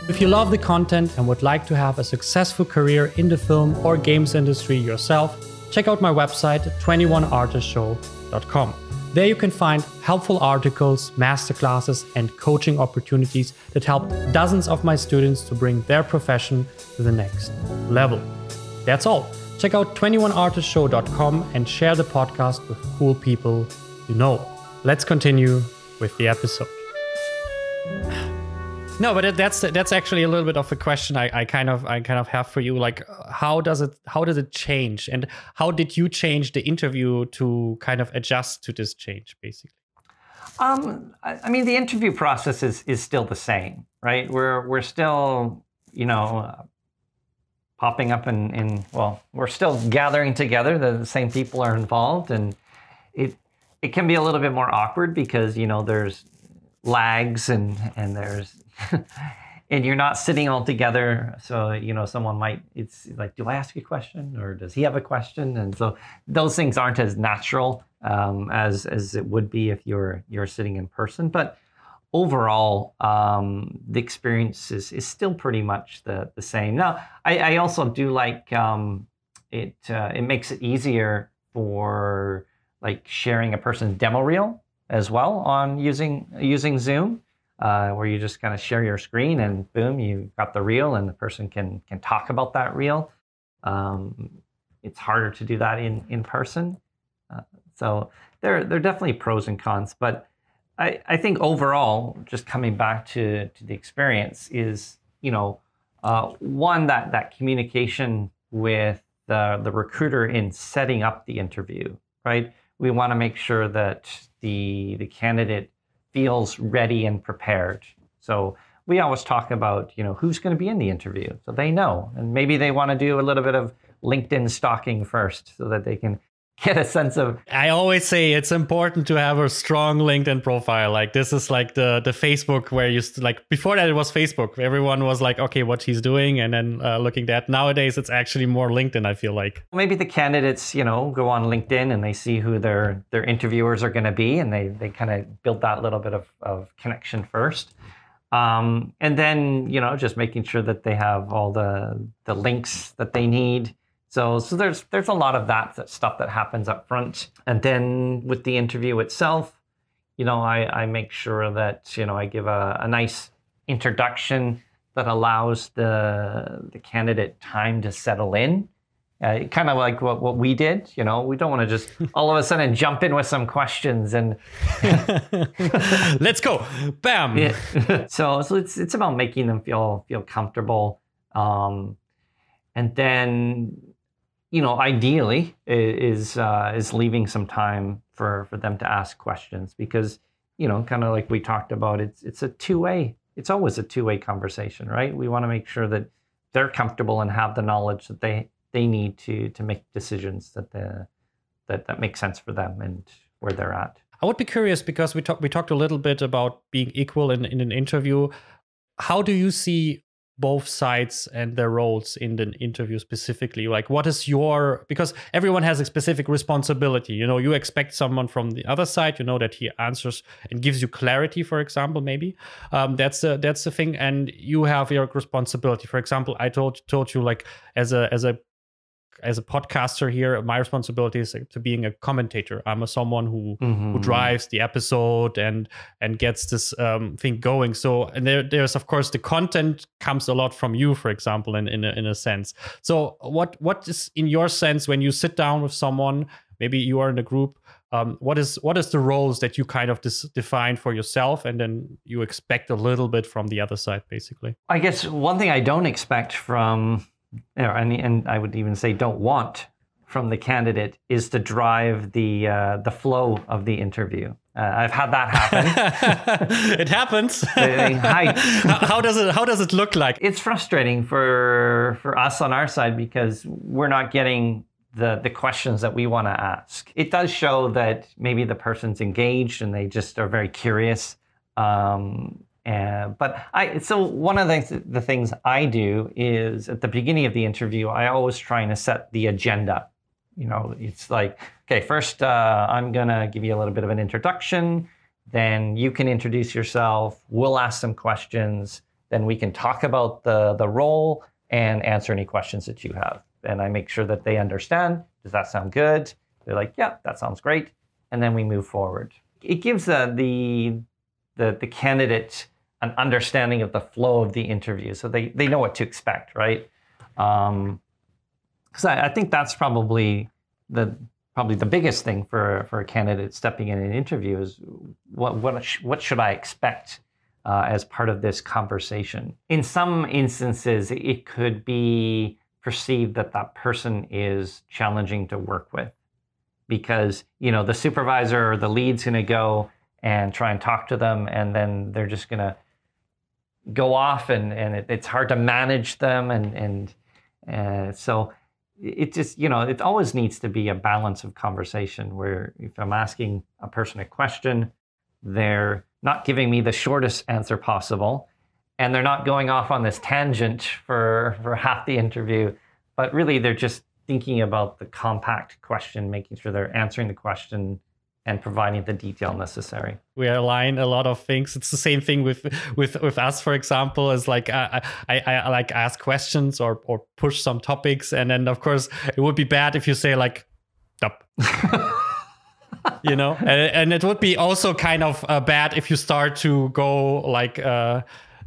If you love the content and would like to have a successful career in the film or games industry yourself, check out my website 21artistshow.com. There you can find helpful articles, masterclasses, and coaching opportunities that help dozens of my students to bring their profession to the next level. That's all. Check out 21artistshow.com and share the podcast with cool people you know. Let's continue with the episode. No, but that's that's actually a little bit of a question I, I kind of I kind of have for you. Like, how does it how does it change, and how did you change the interview to kind of adjust to this change, basically? Um, I mean, the interview process is is still the same, right? We're we're still, you know, uh, popping up in in well, we're still gathering together. The same people are involved, and it it can be a little bit more awkward because you know there's lags and and there's and you're not sitting all together. So, you know, someone might, it's like, do I ask a question or does he have a question? And so those things aren't as natural um, as, as it would be if you're, you're sitting in person. But overall, um, the experience is, is still pretty much the, the same. Now, I, I also do like um, it, uh, it makes it easier for like sharing a person's demo reel as well on using using Zoom uh, where you just kind of share your screen and boom, you got the reel and the person can can talk about that reel. Um, it's harder to do that in in person. Uh, so there there are definitely pros and cons, but I, I think overall, just coming back to to the experience is you know uh, one that that communication with the the recruiter in setting up the interview, right? We want to make sure that the the candidate feels ready and prepared. So we always talk about, you know, who's going to be in the interview. So they know. And maybe they want to do a little bit of LinkedIn stalking first so that they can get a sense of i always say it's important to have a strong linkedin profile. Like this is like the the facebook where you like before that it was facebook. Everyone was like okay what he's doing and then uh, looking that. Nowadays it's actually more linkedin i feel like. Maybe the candidates you know go on linkedin and they see who their their interviewers are going to be and they they kind of build that little bit of, of connection first. Um, and then you know just making sure that they have all the the links that they need so, so there's there's a lot of that stuff that happens up front, and then with the interview itself, you know, I, I make sure that you know I give a, a nice introduction that allows the the candidate time to settle in. Uh, kind of like what, what we did, you know, we don't want to just all of a sudden jump in with some questions and let's go, bam. Yeah. so, so it's it's about making them feel feel comfortable, um, and then you know, ideally is uh, is leaving some time for for them to ask questions because you know, kind of like we talked about, it's it's a two way. It's always a two way conversation, right? We want to make sure that they're comfortable and have the knowledge that they they need to to make decisions that the that that make sense for them and where they're at. I would be curious because we talked we talked a little bit about being equal in, in an interview. How do you see both sides and their roles in the interview specifically? Like what is your because everyone has a specific responsibility you know you expect someone from the other side you know that he answers and gives you clarity for example maybe. Um, that's the that's the thing. And you have your responsibility. For example i told told you like as a as a as a podcaster here, my responsibility is to being a commentator. I'm a someone who mm-hmm. who drives the episode and and gets this um, thing going. So and there, there's of course the content comes a lot from you, for example, in in a, in a sense. So what what is in your sense when you sit down with someone? Maybe you are in a group. Um, what is what is the roles that you kind of dis- define for yourself, and then you expect a little bit from the other side, basically? I guess one thing I don't expect from and, and I would even say don't want from the candidate is to drive the uh, the flow of the interview. Uh, I've had that happen. it happens. how, how does it How does it look like? It's frustrating for for us on our side because we're not getting the the questions that we want to ask. It does show that maybe the person's engaged and they just are very curious. Um, uh, but I so one of the, the things I do is at the beginning of the interview, I always try to set the agenda. You know, it's like, okay, first uh, I'm gonna give you a little bit of an introduction. Then you can introduce yourself. We'll ask some questions. Then we can talk about the the role and answer any questions that you have. And I make sure that they understand. Does that sound good? They're like, yeah, that sounds great. And then we move forward. It gives uh, the the the candidate an understanding of the flow of the interview, so they they know what to expect, right? Because um, I, I, think that's probably the probably the biggest thing for for a candidate stepping in an interview is what what what should I expect uh, as part of this conversation? In some instances, it could be perceived that that person is challenging to work with because you know the supervisor or the lead's going to go and try and talk to them and then they're just going to go off and, and it, it's hard to manage them and, and uh, so it just you know it always needs to be a balance of conversation where if i'm asking a person a question they're not giving me the shortest answer possible and they're not going off on this tangent for for half the interview but really they're just thinking about the compact question making sure they're answering the question and providing the detail necessary. We align a lot of things. It's the same thing with with with us, for example. Is like I, I, I like ask questions or or push some topics, and then of course it would be bad if you say like, stop. you know, and, and, it would be also kind of uh, bad if you start to go like. Uh,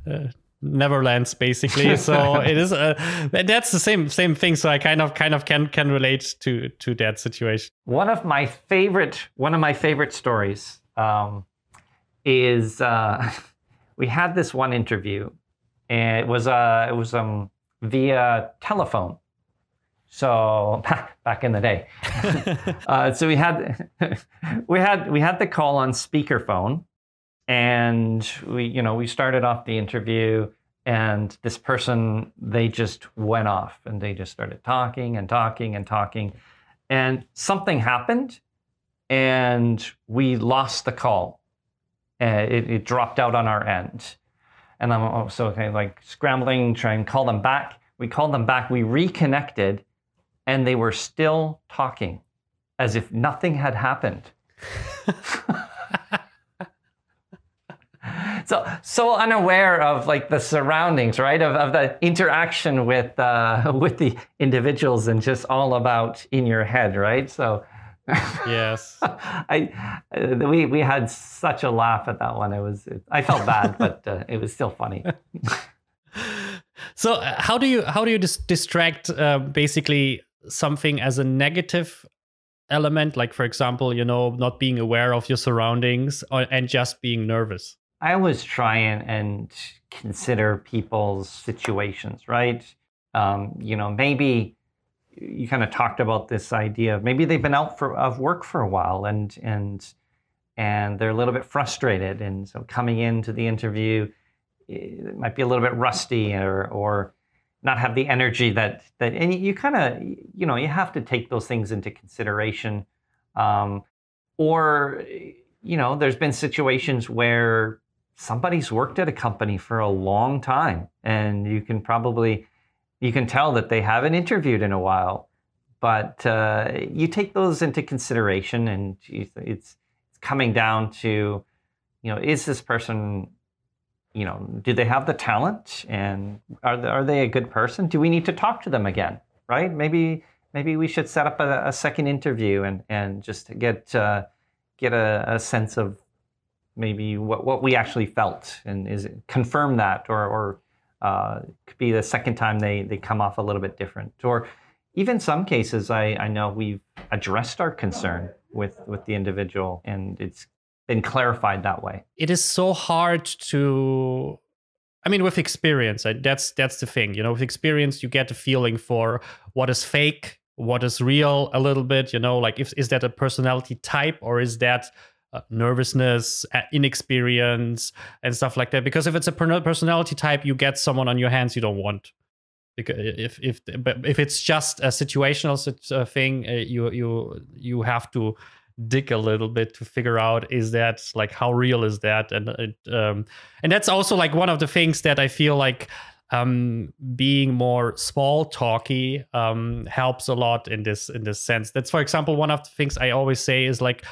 uh, Neverlands basically. So it is a, that's the same same thing. So I kind of kind of can can relate to to that situation. One of my favorite one of my favorite stories um, is uh, we had this one interview, and it was uh it was um via telephone. So back in the day, uh, so we had we had we had the call on speakerphone, and we you know we started off the interview and this person they just went off and they just started talking and talking and talking and something happened, and we lost the call. And it, it dropped out on our end, and I'm oh, so okay, like scrambling, trying to call them back. We called them back. We reconnected, and they were still talking, as if nothing had happened. so so unaware of like the surroundings, right? Of, of the interaction with uh, with the individuals and just all about in your head, right? So yes, I uh, we we had such a laugh at that one. It was it, I felt bad, but uh, it was still funny. so uh, how do you how do you dis- distract uh, basically something as a negative element like for example you know not being aware of your surroundings or, and just being nervous I always try and, and consider people's situations, right? Um, you know, maybe you kind of talked about this idea of maybe they've been out for of work for a while and and and they're a little bit frustrated, and so coming into the interview it might be a little bit rusty or or not have the energy that that and you kind of you know you have to take those things into consideration um, or you know there's been situations where somebody's worked at a company for a long time and you can probably you can tell that they haven't interviewed in a while. But uh, you take those into consideration and it's, it's coming down to you know is this person you know do they have the talent and are they, are they a good person? Do we need to talk to them again right? Maybe maybe we should set up a, a second interview and and just get uh, get a, a sense of maybe what, what we actually felt and is confirm that or, or uh, could be the second time they, they come off a little bit different or even some cases I, I know we've addressed our concern with, with the individual and it's been clarified that way it is so hard to I mean, with experience, that's that's the thing. You know, with experience, you get a feeling for what is fake, what is real, a little bit. You know, like if is that a personality type or is that uh, nervousness, inexperience, and stuff like that. Because if it's a personality type, you get someone on your hands you don't want. Because if if but if it's just a situational uh, thing, uh, you you you have to dig a little bit to figure out is that like how real is that and it, um, and that's also like one of the things that I feel like um, being more small talky um, helps a lot in this in this sense. That's for example one of the things I always say is like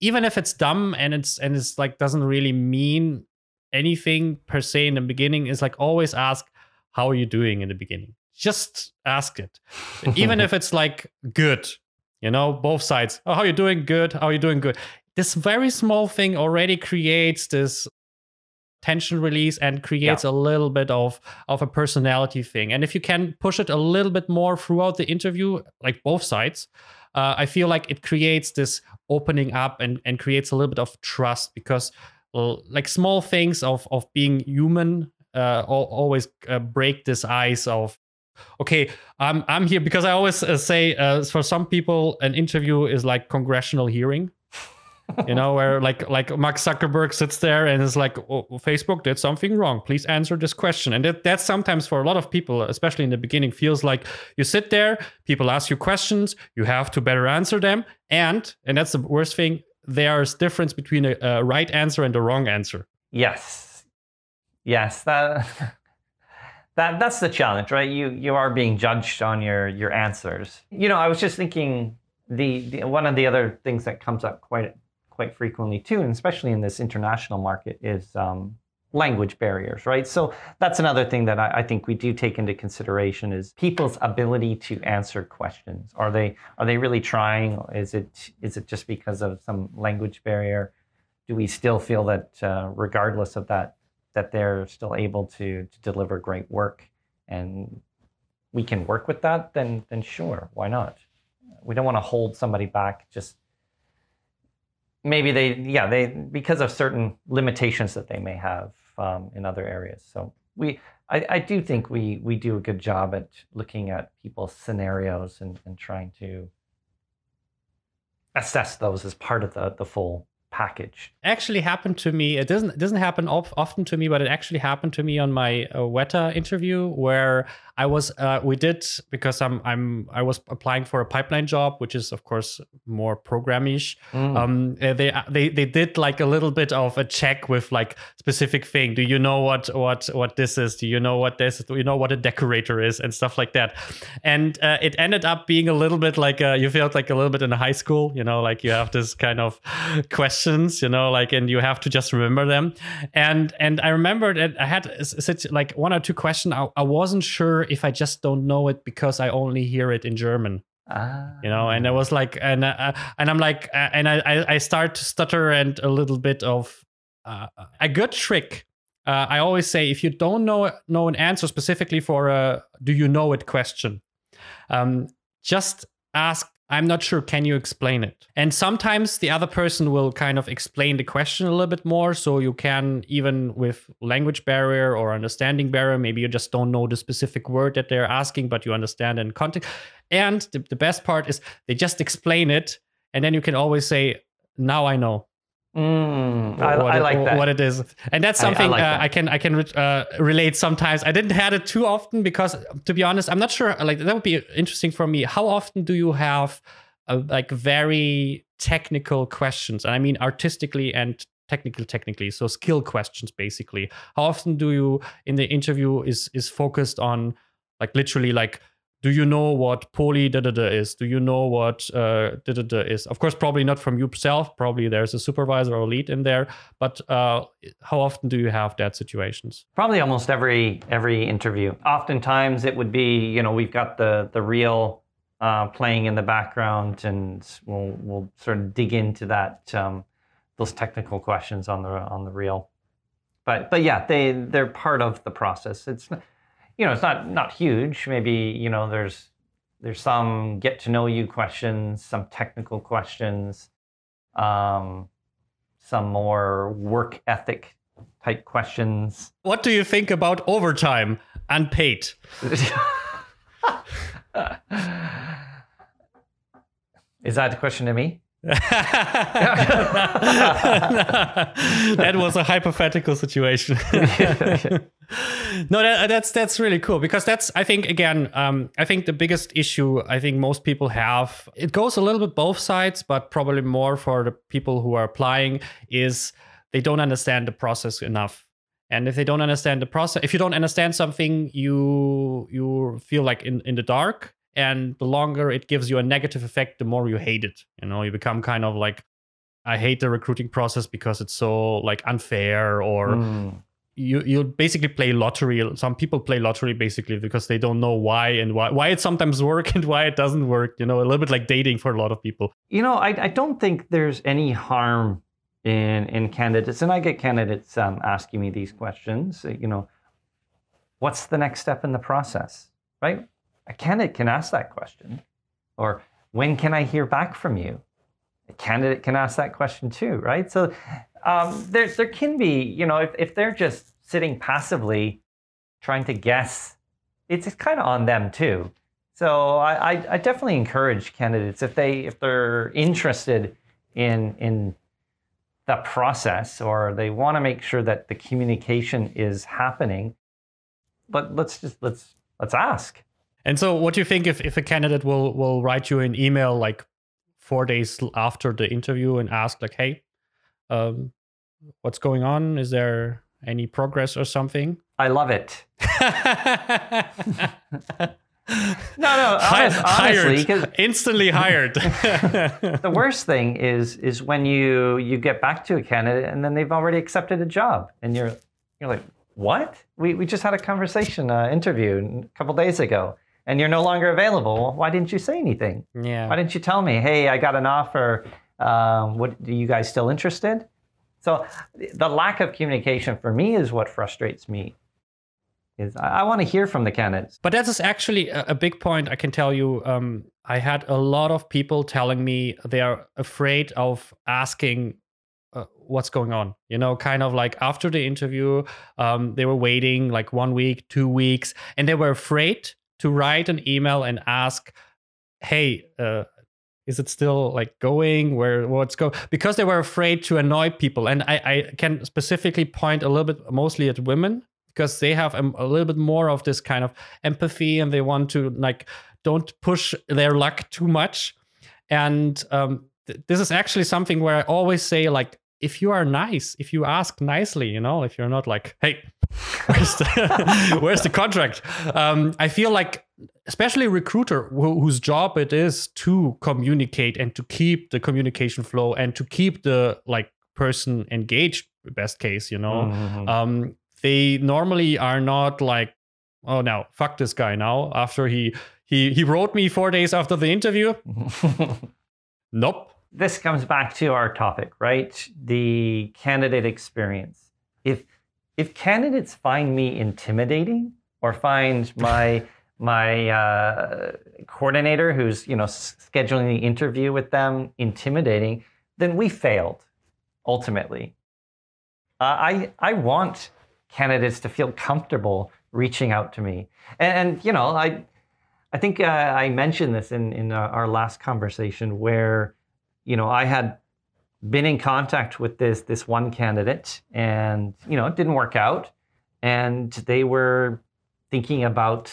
even if it's dumb and it's and it's like doesn't really mean anything per se in the beginning is like always ask how are you doing in the beginning? Just ask it. Even if it's like good you know both sides oh how are you doing? Good. How are you doing? Good. This very small thing already creates this tension release and creates yeah. a little bit of of a personality thing. And if you can push it a little bit more throughout the interview like both sides uh, I feel like it creates this opening up and, and creates a little bit of trust because well, like small things of, of being human uh, always uh, break this ice of okay i'm i'm here because i always uh, say uh, for some people an interview is like congressional hearing you know where like like mark zuckerberg sits there and is like oh, facebook did something wrong. Please answer this question. And that, that sometimes for a lot of people especially in the beginning feels like you sit there people ask you questions you have to better answer them and and that's the worst thing there's difference between a, a right answer and a wrong answer. Yes. Yes that that that's the challenge right? You you are being judged on your your answers. You know i was just thinking the, the one of the other things that comes up quite quite frequently too, and especially in this international market, is um, language barriers, right? So that's another thing that I, I, think we do take into consideration is people's ability to answer questions. Are they are they really trying? Is it is it just because of some language barrier? Do we still feel that uh, regardless of that, that they're still able to to deliver great work, and we can work with that? Then then sure, why not? We don't want to hold somebody back just maybe they yeah they because of certain limitations that they may have um, in other areas. So we I, I, do think we we do a good job at looking at people's scenarios and, and trying to assess those as part of the the full package. Actually, happened to me. It doesn't it doesn't happen often to me, but it actually happened to me on my uh, Weta interview where I was. Uh, we did because I'm I'm I was applying for a pipeline job, which is of course more programish. Mm. Um, uh, they they they did like a little bit of a check with like specific thing. Do you know what what what this is? Do you know what this? Is? Do you know what a decorator is and stuff like that? And uh, it ended up being a little bit like uh, you felt like a little bit in high school. You know, like you have this kind of questions. You know, like and you have to just remember them. And and I remember that I had such like one or two questions. I, I wasn't sure if I just don't know it because I only hear it in German. Ah. You know, and I was like, and uh, and I'm like, uh, and I I start to stutter and a little bit of uh, a good trick. Uh, I always say if you don't know know an answer specifically for a do you know it question, um, just ask I'm not sure. Can you explain it? And sometimes the other person will kind of explain the question a little bit more. So you can, even with language barrier or understanding barrier, maybe you just don't know the specific word that they're asking, but you understand in context. And the, the best part is they just explain it. And then you can always say, now I know. Mm, I, I, like that. What it is, and that's something I, I, like uh, that. I can I can uh, relate sometimes. I didn't have it too often because, to be honest, I'm not sure. Like that would be interesting for me. How often do you have uh, like very technical questions? And I mean artistically and technical technically so skill questions basically how often do you in the interview is is focused on like literally like do you know what poly da da da is? Do you know what uh, da da da is? Of course, probably not from yourself. Probably there's a supervisor or lead in there. But uh, how often do you have that situations? Probably almost every every interview. Oftentimes it would be you know we've got the the reel uh, playing in the background, and we'll we'll sort of dig into that um, those technical questions on the on the reel. But but yeah, they they're part of the process. It's you know, it's not not huge. Maybe you know, there's there's some get to know you questions, some technical questions, um, some more work ethic type questions. What do you think about overtime and paid? Is that a question to me? that was a hypothetical situation. no, that, that's that's really cool because that's I think again um, I think the biggest issue I think most people have it goes a little bit both sides, but probably more for the people who are applying is they don't understand the process enough. And if they don't understand the process, if you don't understand something, you you feel like in, in the dark and the longer it gives you a negative effect the more you hate it. You know you become kind of like i hate the recruiting process because it's so like unfair or mm. you you basically play lottery. Some people play lottery basically because they don't know why and why why it sometimes work and why it doesn't work you know a little bit like dating for a lot of people. You know i, I don't think there's any harm in in candidates and i get candidates um, asking me these questions you know what's the next step in the process right a candidate can ask that question. Or when can I hear back from you? A candidate can ask that question too, right? So um, there, there can be, you know, if, if they're just sitting passively trying to guess, it's, kind of on them too. So I, I, I definitely encourage candidates if they if they're interested in in the process or they want to make sure that the communication is happening, but let's just let's let's ask. And so, what do you think if, if a candidate will will write you an email like four days after the interview and ask like, "Hey, um, what's going on? Is there any progress or something?" I love it. no, no, honest, honestly, hired. instantly hired. the worst thing is is when you you get back to a candidate and then they've already accepted a job, and you're you're like, what? We we just had a conversation, uh, interview a couple days ago, and you're no longer available, why didn't you say anything? Yeah. Why didn't you tell me, hey, I got an offer. Um, what are you guys still interested? So the lack of communication for me is what frustrates me. Is I, I want to hear from the candidates. But that is actually a, a big point. I can tell you. Um, I had a lot of people telling me they are afraid of asking uh, what's going on you know kind of like after the interview um, they were waiting like one week two weeks and they were afraid to write an email and ask, hey, uh, is it still like going? Where what's go because they were afraid to annoy people. And I, I can specifically point a little bit mostly at women because they have a, a, little bit more of this kind of empathy and they want to like don't push their luck too much. And um, th- this is actually something where i always say like if you are nice if you ask nicely you know if you're not like hey where's the, where's the contract? Um, i feel like especially a recruiter wh- whose job it is to communicate and to keep the communication flow and to keep the like person engaged best case you know? Mm-hmm. um, they normally are not like oh now fuck this guy now after he he he wrote me four days after the interview. Nope. This comes back to our topic right? The candidate experience. if if candidates find me intimidating or find my my uh, coordinator who's you know scheduling the interview with them intimidating then we failed ultimately uh, i i want candidates to feel comfortable reaching out to me. And, and you know, I, I think uh, I mentioned this in, in uh, our last conversation where, you know, I had been in contact with this this one candidate and you know it didn't work out. And they were thinking about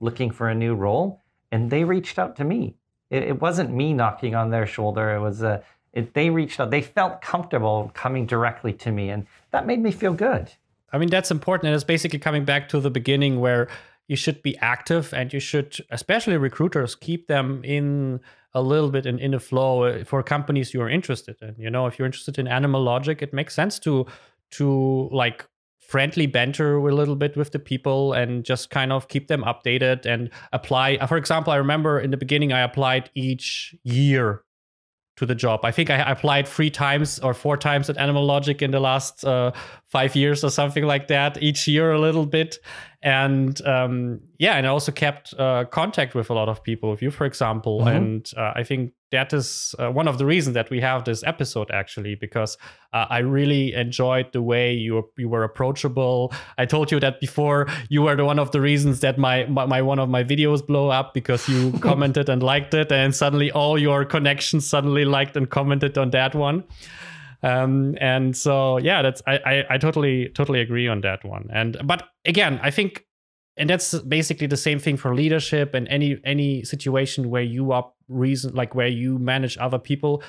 looking for a new role and they reached out to me. It, it wasn't me knocking on their shoulder. It was a it, they reached out. They felt comfortable coming directly to me and that made me feel good. I mean, that's important. And it's basically coming back to the beginning where you should be active and you should, especially recruiters, keep them in a little bit in, in a flow uh, for companies you are interested in. You know, if you're interested in animal logic, it makes sense to to like friendly banter a little bit with the people and just kind of keep them updated and apply. For example, I remember in the beginning I applied each year to the job. I think I applied three times or four times at Animal Logic in the last uh, five years or something like that, each year a little bit. And um, yeah, and I also kept uh, contact with a lot of people, with you, for example. Mm-hmm. And uh, I think that is uh, one of the reasons that we have this episode actually because uh, I really enjoyed the way you were, you were approachable. I told you that before. You were the one of the reasons that my, my, my one of my videos blow up because you commented and liked it, and suddenly all your connections suddenly liked and commented on that one. Um, and so yeah, that's I, I I totally totally agree on that one. And but again, I think and that's basically the same thing for leadership and any any situation where you are reason like where you manage other people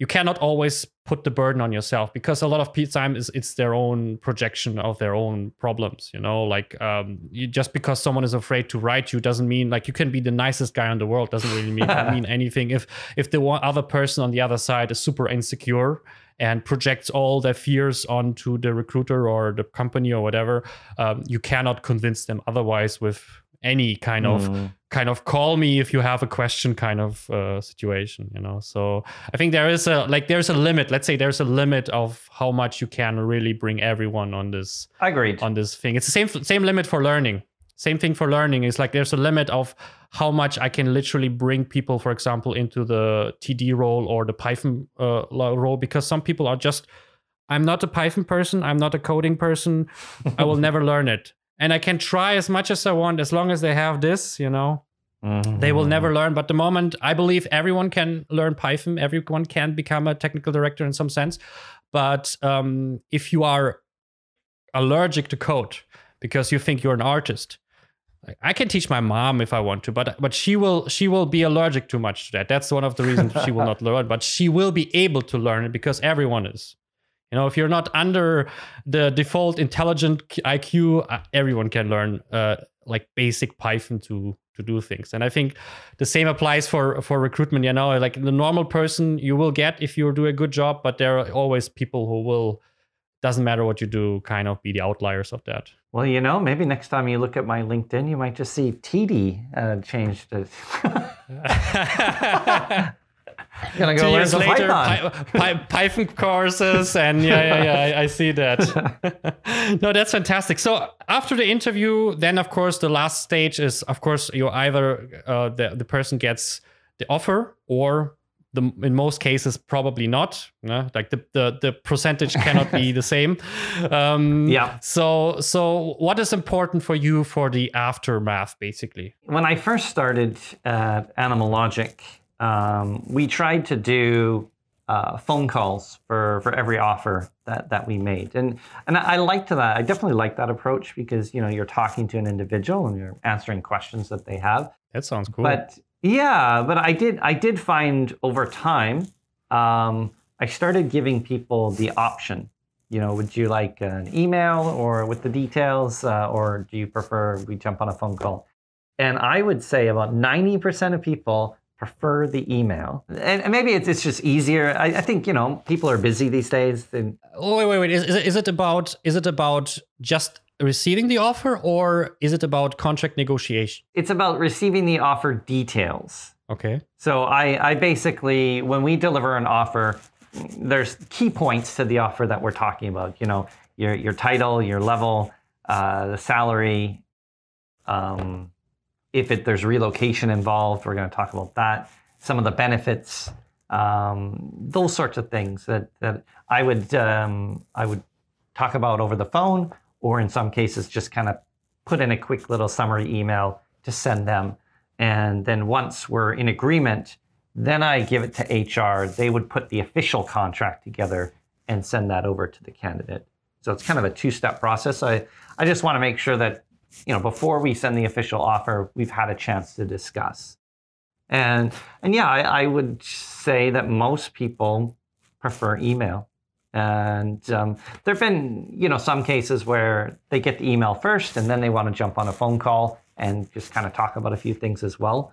you cannot always put the burden on yourself because a lot of time is it's their own projection of their own problems you know like um, you, just because someone is afraid to write you doesn't mean like you can be the nicest guy in the world doesn't really mean, mean anything if if the one other person on the other side is super insecure and projects all their fears onto the recruiter or the company or whatever um, you cannot convince them otherwise with any kind of mm. kind of call me if you have a question kind of uh, situation you know? So i think there is a like there's a limit. Let's say there's a limit of how much you can really bring everyone on this i agreed. on this thing. It's the same same limit for learning same thing for learning is like there's a limit of how much i can literally bring people for example into the td role or the python uh, role because some people are just i'm not a python person i'm not a coding person i will never learn it and I can try as much as I want as long as they have this, you know. Mm-hmm. They will never learn. But the moment I believe everyone can learn Python, everyone can become a technical director in some sense. But um, if you are allergic to code because you think you're an artist, I can teach my mom if I want to, but but she will she will be allergic too much to that. That's one of the reasons she will not learn. But she will be able to learn it because everyone is. You know, if you're not under the default intelligent IQ, uh, everyone can learn uh, like basic Python to to do things. And I think the same applies for for recruitment. You know, like the normal person you will get if you do a good job, but there are always people who will doesn't matter what you do, kind of be the outliers of that. Well, you know, maybe next time you look at my LinkedIn, you might just see TD uh, changed it. gonna go Two years later, Python. Py- Python courses, and yeah, yeah, yeah, I, I see that. no, that's fantastic. So after the interview, then of course the last stage is, of course, you either uh, the the person gets the offer or the, in most cases probably not like the, the the percentage cannot be the same um, yeah so so what is important for you for the aftermath basically when i first started at animal logic um, we tried to do uh, phone calls for, for every offer that, that we made. And, and I liked that. I definitely like that approach because, you know, you're talking to an individual and you're answering questions that they have. That sounds cool. But yeah, but I did, I did find over time, um, I started giving people the option. You know, would you like an email or with the details, uh, or do you prefer we jump on a phone call? And I would say about 90% of people prefer the email. And, maybe it's, it's just easier. I, I, think, you know, people are busy these days. And... Oh, wait, wait, wait. Is, is, it, is it about is it about just receiving the offer or is it about contract negotiation? It's about receiving the offer details. Okay. So I, I basically, when we deliver an offer, there's key points to the offer that we're talking about. You know, your your title, your level, uh, the salary, um, if it, there's relocation involved, we're going to talk about that. Some of the benefits, um, those sorts of things that, that I would um, I would talk about over the phone, or in some cases just kind of put in a quick little summary email to send them. And then once we're in agreement, then I give it to HR. They would put the official contract together and send that over to the candidate. So it's kind of a two-step process. I, I just want to make sure that you know, before we send the official offer, we've had a chance to discuss. And and yeah, I, I would say that most people prefer email. And um, there have been, you know, some cases where they get the email first and then they want to jump on a phone call and just kind of talk about a few things as well.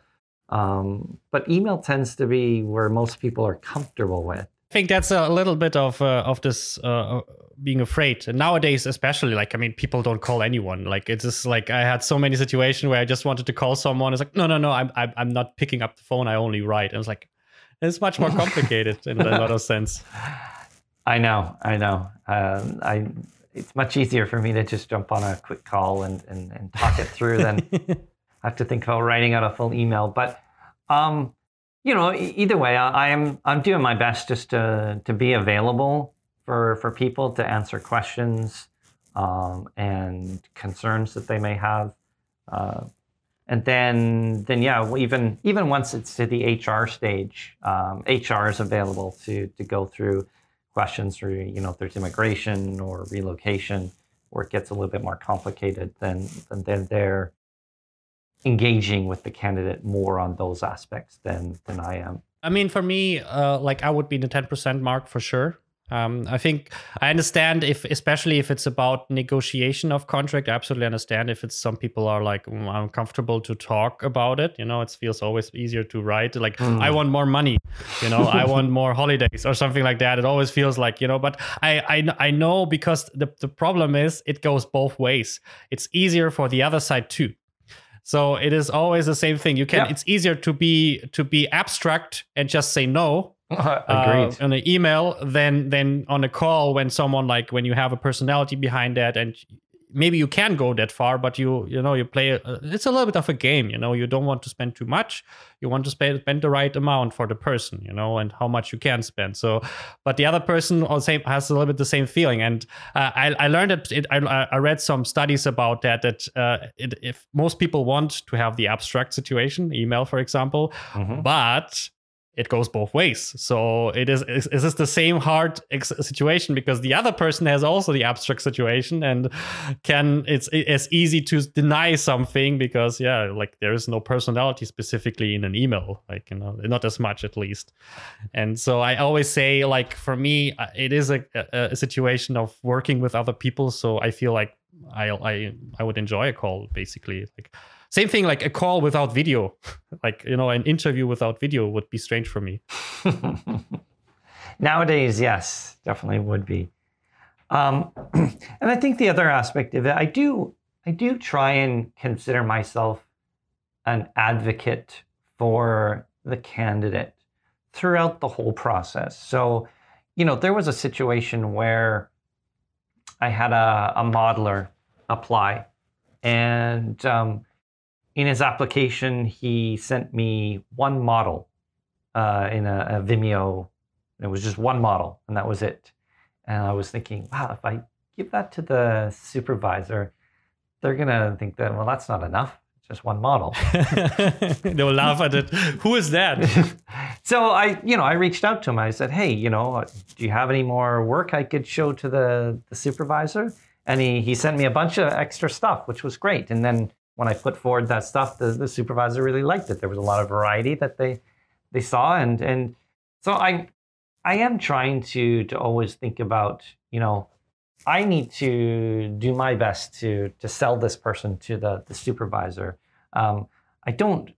Um, but email tends to be where most people are comfortable with. I think that's a little bit of uh, of this uh, uh, being afraid. And nowadays, especially, like I mean, people don't call anyone. Like it's just like I had so many situations where I just wanted to call someone. It's like, no, no, no, I'm I'm, I'm not picking up the phone. I only write. And it's like it's much more complicated in a lot of sense. I know, I know. Um, I it's much easier for me to just jump on a quick call and and, and talk it through than I have to think about writing out a full email. But um, you know, either way, I, am I'm doing my best just to to be available for for people to answer questions um, and concerns that they may have. Uh, and then then yeah, even even once it's to the HR stage, um, HR is available to to go through questions for you know if there's immigration or relocation, where it gets a little bit more complicated. Then then they're engaging with the candidate more on those aspects than than I am. I mean, for me, uh, like I would be in the ten percent mark for sure. Um, I think I understand if, especially if it's about negotiation of contract. I absolutely understand if it's some people are like mm, uncomfortable to talk about it. You know, it feels always easier to write like mm. I want more money. You know, I want more holidays or something like that. It always feels like you know. But I I, I know because the the problem is it goes both ways. It's easier for the other side too. So it is always the same thing. You can. Yeah. It's easier to be to be abstract and just say no. Agreed. Uh, on an email than than on a call when someone like when you have a personality behind that and maybe you can go that far, but you you know you play. A, it's a little bit of a game. You know, you don't want to spend too much. You want to spend spend the right amount for the person. You know, and how much you can spend. So, but the other person also has a little bit the same feeling. And uh, I I learned that it, I I read some studies about that that uh, it, if most people want to have the abstract situation, email for example, mm-hmm. but it goes both ways. So it is is, is this the same hard ex- situation because the other person has also the abstract situation and can it's it's easy to deny something because yeah like there is no personality specifically in an email like you know not as much at least. And so I always say like for me uh, it is a, a, a situation of working with other people. So I feel like I I I would enjoy a call basically like same thing like a call without video. like, you know, an interview without video would be strange for me. Nowadays, yes, definitely would be. Um, and I think the other aspect of it, I do, I do try and consider myself an advocate for the candidate throughout the whole process. So, you know, there was a situation where I had a, a modeler apply, and um, in his application, he sent me one model uh, in a, a, Vimeo. It was just one model, and that was it. And I was thinking, wow, if I give that to the supervisor, they're gonna think that well, that's not enough. It's just one model. They'll laugh at it. Who is that? so I, you know, I reached out to him. I said, "Hey, you know, do you have any more work I could show to the, the supervisor?" And he he sent me a bunch of extra stuff, which was great. And then when I put forward that stuff, the, the supervisor really liked it. There was a lot of variety that they they saw, and and so I I am trying to to always think about, you know, I need to do my best to to sell this person to the the supervisor. Um, I don't,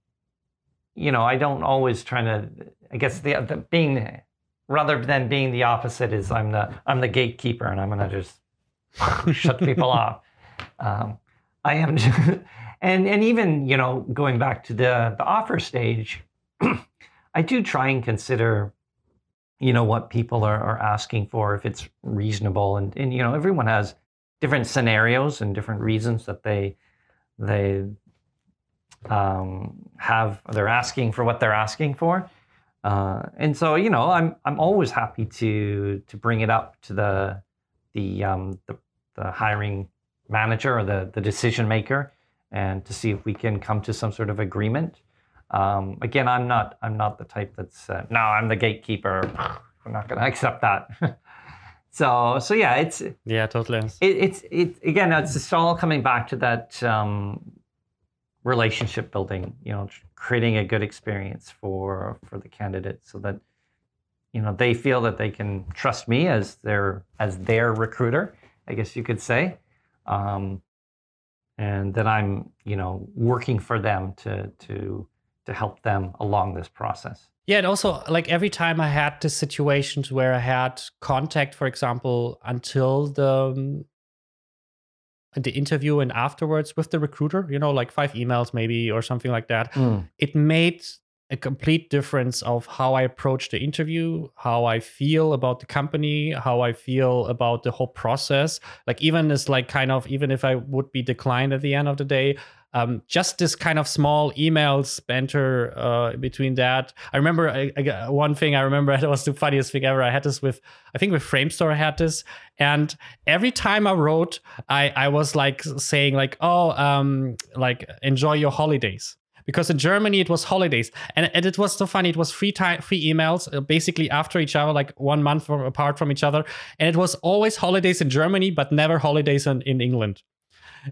you know, I don't always try to. I guess the, the being rather than being the opposite is I'm the I'm the gatekeeper and I'm gonna just shut people off. Um, I am, and and even you know going back to the the offer stage, I do try and consider you know what people are, are asking for if it's reasonable. And, and you know everyone has different scenarios and different reasons that they they um, have they're asking for what they're asking for. Uh, and so you know I'm I'm always happy to to bring it up to the the um, the, the hiring manager or the the decision maker and to see if we can come to some sort of agreement um, again, I'm not I'm not the type that's uh, no, I'm the gatekeeper. We're not going to accept that. so so yeah, it's yeah, totally. It, it's it again. It's just all coming back to that um, relationship building. You know, creating a good experience for for the candidate, so that you know they feel that they can trust me as their as their recruiter. I guess you could say. Um, and that I'm, you know, working for them to to to help them along this process. Yeah, and also like every time I had the situations where I had contact, for example, until the um, the interview and afterwards with the recruiter, you know, like five emails maybe or something like that, mm. it made a complete difference of how I approach the interview, how I feel about the company, how I feel about the whole process. Like even as like kind of even if I would be declined at the end of the day, um, just this kind of small emails banter uh, between that. I remember I, I, one thing I remember that was the funniest thing ever. I had this with I think with Framestore I had this, and every time I wrote, I I was like saying like oh um like enjoy your holidays because in Germany it was holidays, and, and it was so funny. It was three time three emails uh, basically after each other, like one month apart from each other, and it was always holidays in Germany, but never holidays in, in England.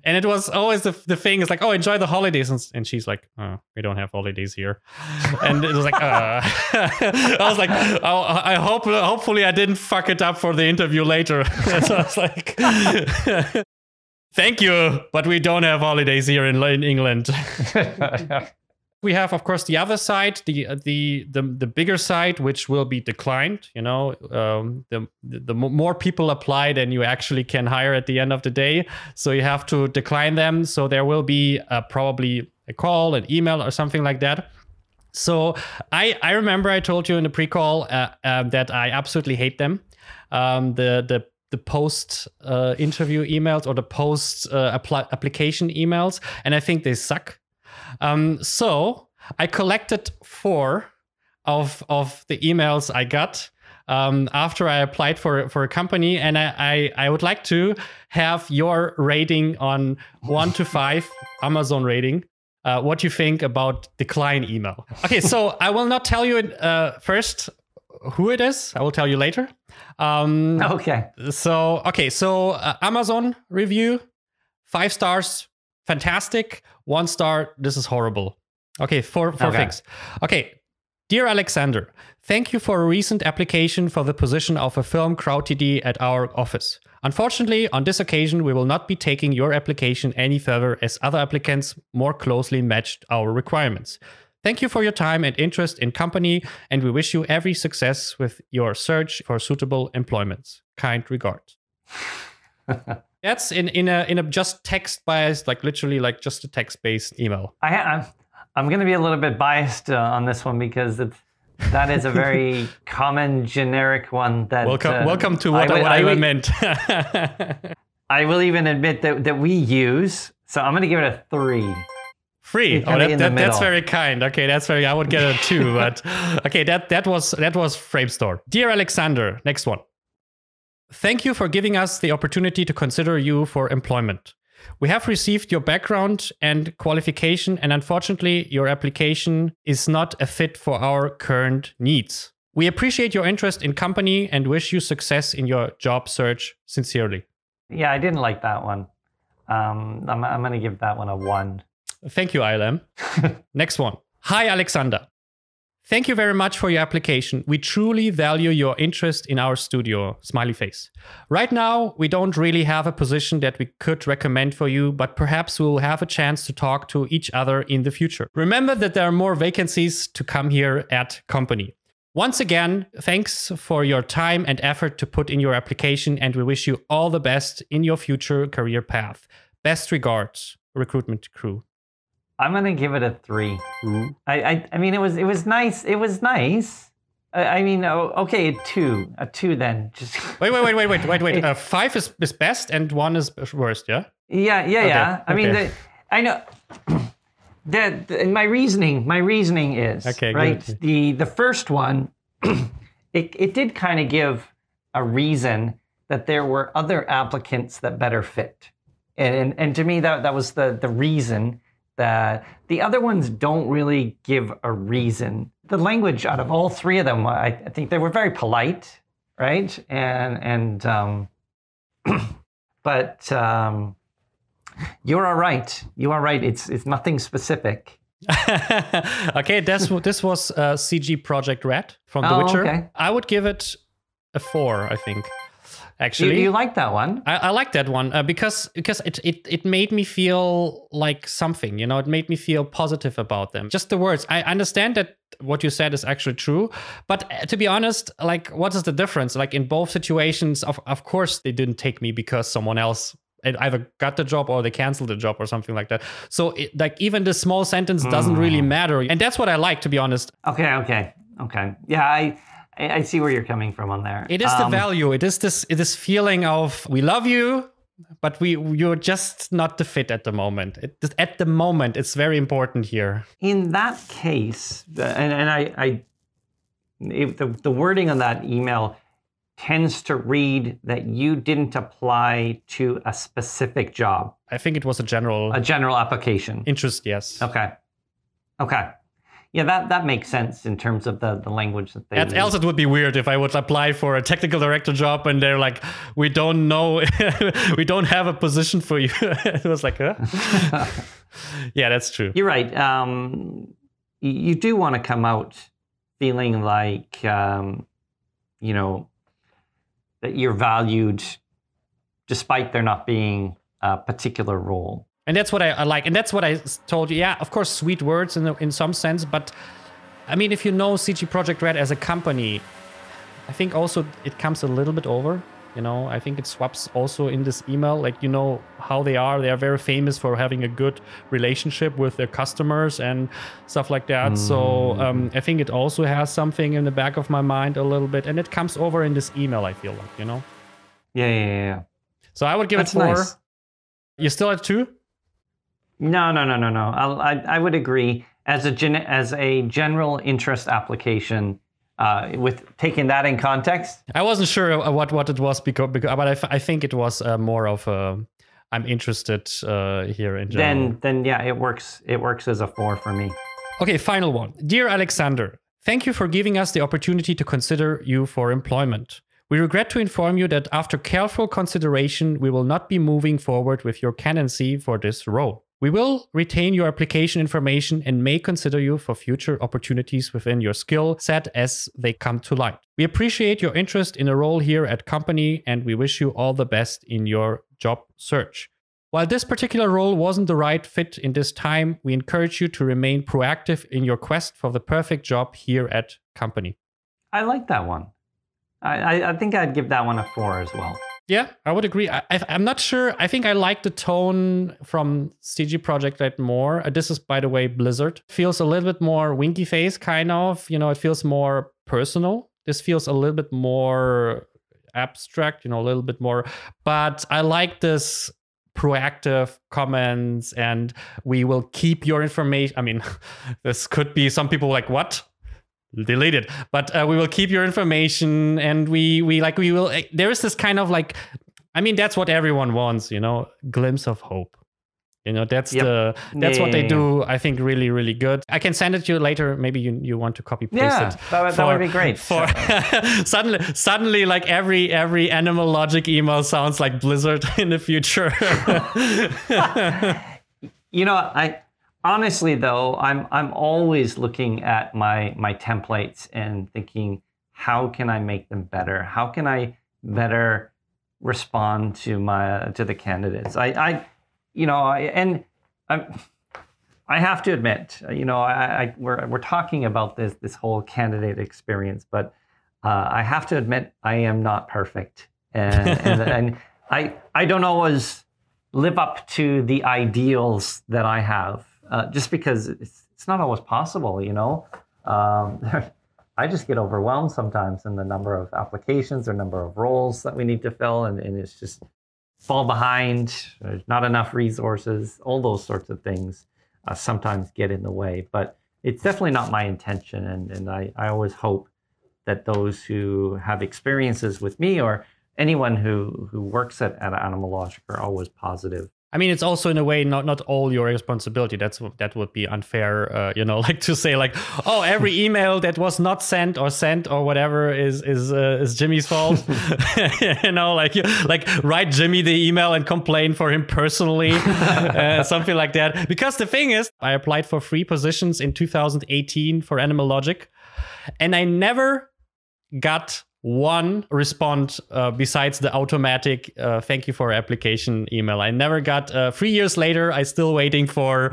And it was always the, the thing is like oh enjoy the holidays. And, and she's like oh we don't have holidays here. And it was like uh. i was like oh, i hope hopefully i didn't fuck it up for the interview later. So i was like thank you but we don't have holidays here in, in england. We have of course the other side the the the, the bigger side which will be declined you know um, the the more people apply than you actually can hire at the end of the day. So you have to decline them. So there will be uh, probably a call an email or something like that. So i i remember i told you in the pre-call uh, uh, that i absolutely hate them. Um, the the the post uh, interview emails or the post uh, application emails and i think they suck um, so I collected four of of the emails I got um, after I applied for for a company, and I, I, I would like to have your rating on one to five Amazon rating. Uh, what you think about decline email? Okay, so I will not tell you uh, first who it is. I will tell you later. Um, okay. So okay, so uh, Amazon review, five stars, fantastic. One star, this is horrible. Okay, four, four okay. things. Okay, dear Alexander, thank you for a recent application for the position of a film crowd TD at our office. Unfortunately, on this occasion, we will not be taking your application any further as other applicants more closely matched our requirements. Thank you for your time and interest in company, and we wish you every success with your search for suitable employment. Kind regard. That's in in a in a just text biased, like literally like just a text based email. I I'm, I'm going to be a little bit biased uh, on this one because it's that is a very common generic one that welcome uh, welcome to what I, would, what I, I meant. I will even admit that that we use. So I'm going to give it a three. Free. Oh, that, that, that's very kind. Okay, that's very. I would get a two, but okay, that that was that was Framestore. Dear Alexander, next one. Thank you for giving us the opportunity to consider you for employment. We have received your background and qualification, and unfortunately, your application is not a fit for our current needs. We appreciate your interest in company and wish you success in your job search sincerely. Yeah, I didn't like that one. Um, I'm, I'm going to give that one a one. Thank you, ILM. Next one. Hi, Alexander. Thank you very much for your application. We truly value your interest in our studio. Smiley face. Right now, we don't really have a position that we could recommend for you, but perhaps we'll have a chance to talk to each other in the future. Remember that there are more vacancies to come here at company. Once again, thanks for your time and effort to put in your application, and we wish you all the best in your future career path. Best regards, recruitment crew. I'm gonna give it a 3 I, I, I mean, it was it was nice. It was nice. I, I mean, oh, okay, a two, a two. Then just wait, wait, wait, wait, wait, wait, wait. Uh, five is, is best and one is worst. Yeah. Yeah, yeah, okay. yeah. I okay. mean, the, I know. the, the, my reasoning, my reasoning is okay, right. Good. The the first one, it it did kind of give a reason that there were other applicants that better fit, and and, and to me that that was the the reason that the other ones don't really give a reason. The language out of all three of them, I, I think they were very polite, right? And and um, but um, you're all right. You are right. It's it's nothing specific. okay, this this was uh, CD Projekt Red from The oh, Witcher. Okay. I would give it a four. I think actually. You, you like that one? I, I like that one uh, because because it, it it made me feel like something. You know, it made me feel positive about them. Just the words. I understand that what you said is actually true, but uh, to be honest, like, what is the difference? Like in both situations, of of course they didn't take me because someone else either got the job or they canceled the job or something like that. So it, like even the small sentence doesn't mm. really matter, and that's what I like to be honest. Okay, okay, okay. Yeah, I I see where you're coming from on there. It is um, the value. It is this it is feeling of we love you, but we you're just not the fit at the moment. It, at the moment, it's very important here. In that case, and, and I, I the, the wording on that email tends to read that you didn't apply to a specific job. I think it was a general a general application. Interest, yes. Okay. Okay. Yeah, that, that makes sense in terms of the, the language that they At, else it would be weird if I would apply for a technical director job and they're like, we don't know, we don't have a position for you. it was like, huh? yeah, that's true. You're right. Um, you do want to come out feeling like, um, you know, that you're valued despite there not being a particular role. And that's what I, I, like. And that's what I told you. Yeah, of course, sweet words in, the, in some sense. But I mean, if you know CD Projekt Red as a company, I think also it comes a little bit over. You know, I think it swaps also in this email. Like, you know how they are. They are very famous for having a good relationship with their customers and stuff like that. Mm. So um, I think it also has something in the back of my mind a little bit. And it comes over in this email, I feel like, you know? Yeah, yeah, yeah. So I would give That's it four. Nice. You still at two? No, no, no, no, no. I'll, I, I would agree as a gen, as a general interest application. Uh, with taking that in context, I wasn't sure what what it was because, because but I, f- I think it was uh, more of a I'm interested uh, here in general. Then then yeah, it works. It works as a four for me. Okay, final one. Dear Alexander, thank you for giving us the opportunity to consider you for employment. We regret to inform you that after careful consideration, we will not be moving forward with your candidacy for this role. We will retain your application information and may consider you for future opportunities within your skill set as they come to light. We appreciate your interest in a role here at company and we wish you all the best in your job search. While this particular role wasn't the right fit in this time, we encourage you to remain proactive in your quest for the perfect job here at company. I like that one. I, I think I'd give that one a four as well. Yeah, I would agree. I, am not sure. I think I like the tone from CD Projekt Red more. Uh, this is, by the way, Blizzard. Feels a little bit more winky face, kind of. You know, it feels more personal. This feels a little bit more abstract, you know, a little bit more. But I like this proactive comments and we will keep your information. I mean, this could be some people like, what? Delete it but uh, we will keep your information and we we like we will uh, there is this kind of like I mean, that's what everyone wants, you know, glimpse of hope. You know, that's yep. the that's yeah, what they do. I think really, really good. I can send it to you later. Maybe you, you want to copy paste yeah, it. That, that would be great. For suddenly, suddenly, like every every Animal Logic email sounds like Blizzard in the future. you know, I honestly though, I'm I'm always looking at my my templates and thinking, how can I make them better? How can I better respond to my to the candidates? I I you know, I, and I'm, I have to admit, you know, I, I, we're we're talking about this this whole candidate experience, but uh, I have to admit I am not perfect, and and, and I I don't always live up to the ideals that I have, uh, just because it's it's not always possible, you know. Um, I just get overwhelmed sometimes in the number of applications or number of roles that we need to fill, and, and it's just fall behind, There's not enough resources, all those sorts of things uh, sometimes get in the way. But it's definitely not my intention. And, and I, I always hope that those who have experiences with me or anyone who, who works at, at Animal Logic are always positive I mean, it's also in a way not not all your responsibility. That's that would be unfair, uh, you know, like to say like, oh, every email that was not sent or sent or whatever is is uh, is Jimmy's fault. you know, like like write Jimmy the email and complain for him personally, uh, something like that. Because the thing is, I applied for three positions in 2018 for Animal Logic, and I never got one respond uh, besides the automatic uh, thank you for application email. I never got uh, three years later. I still waiting for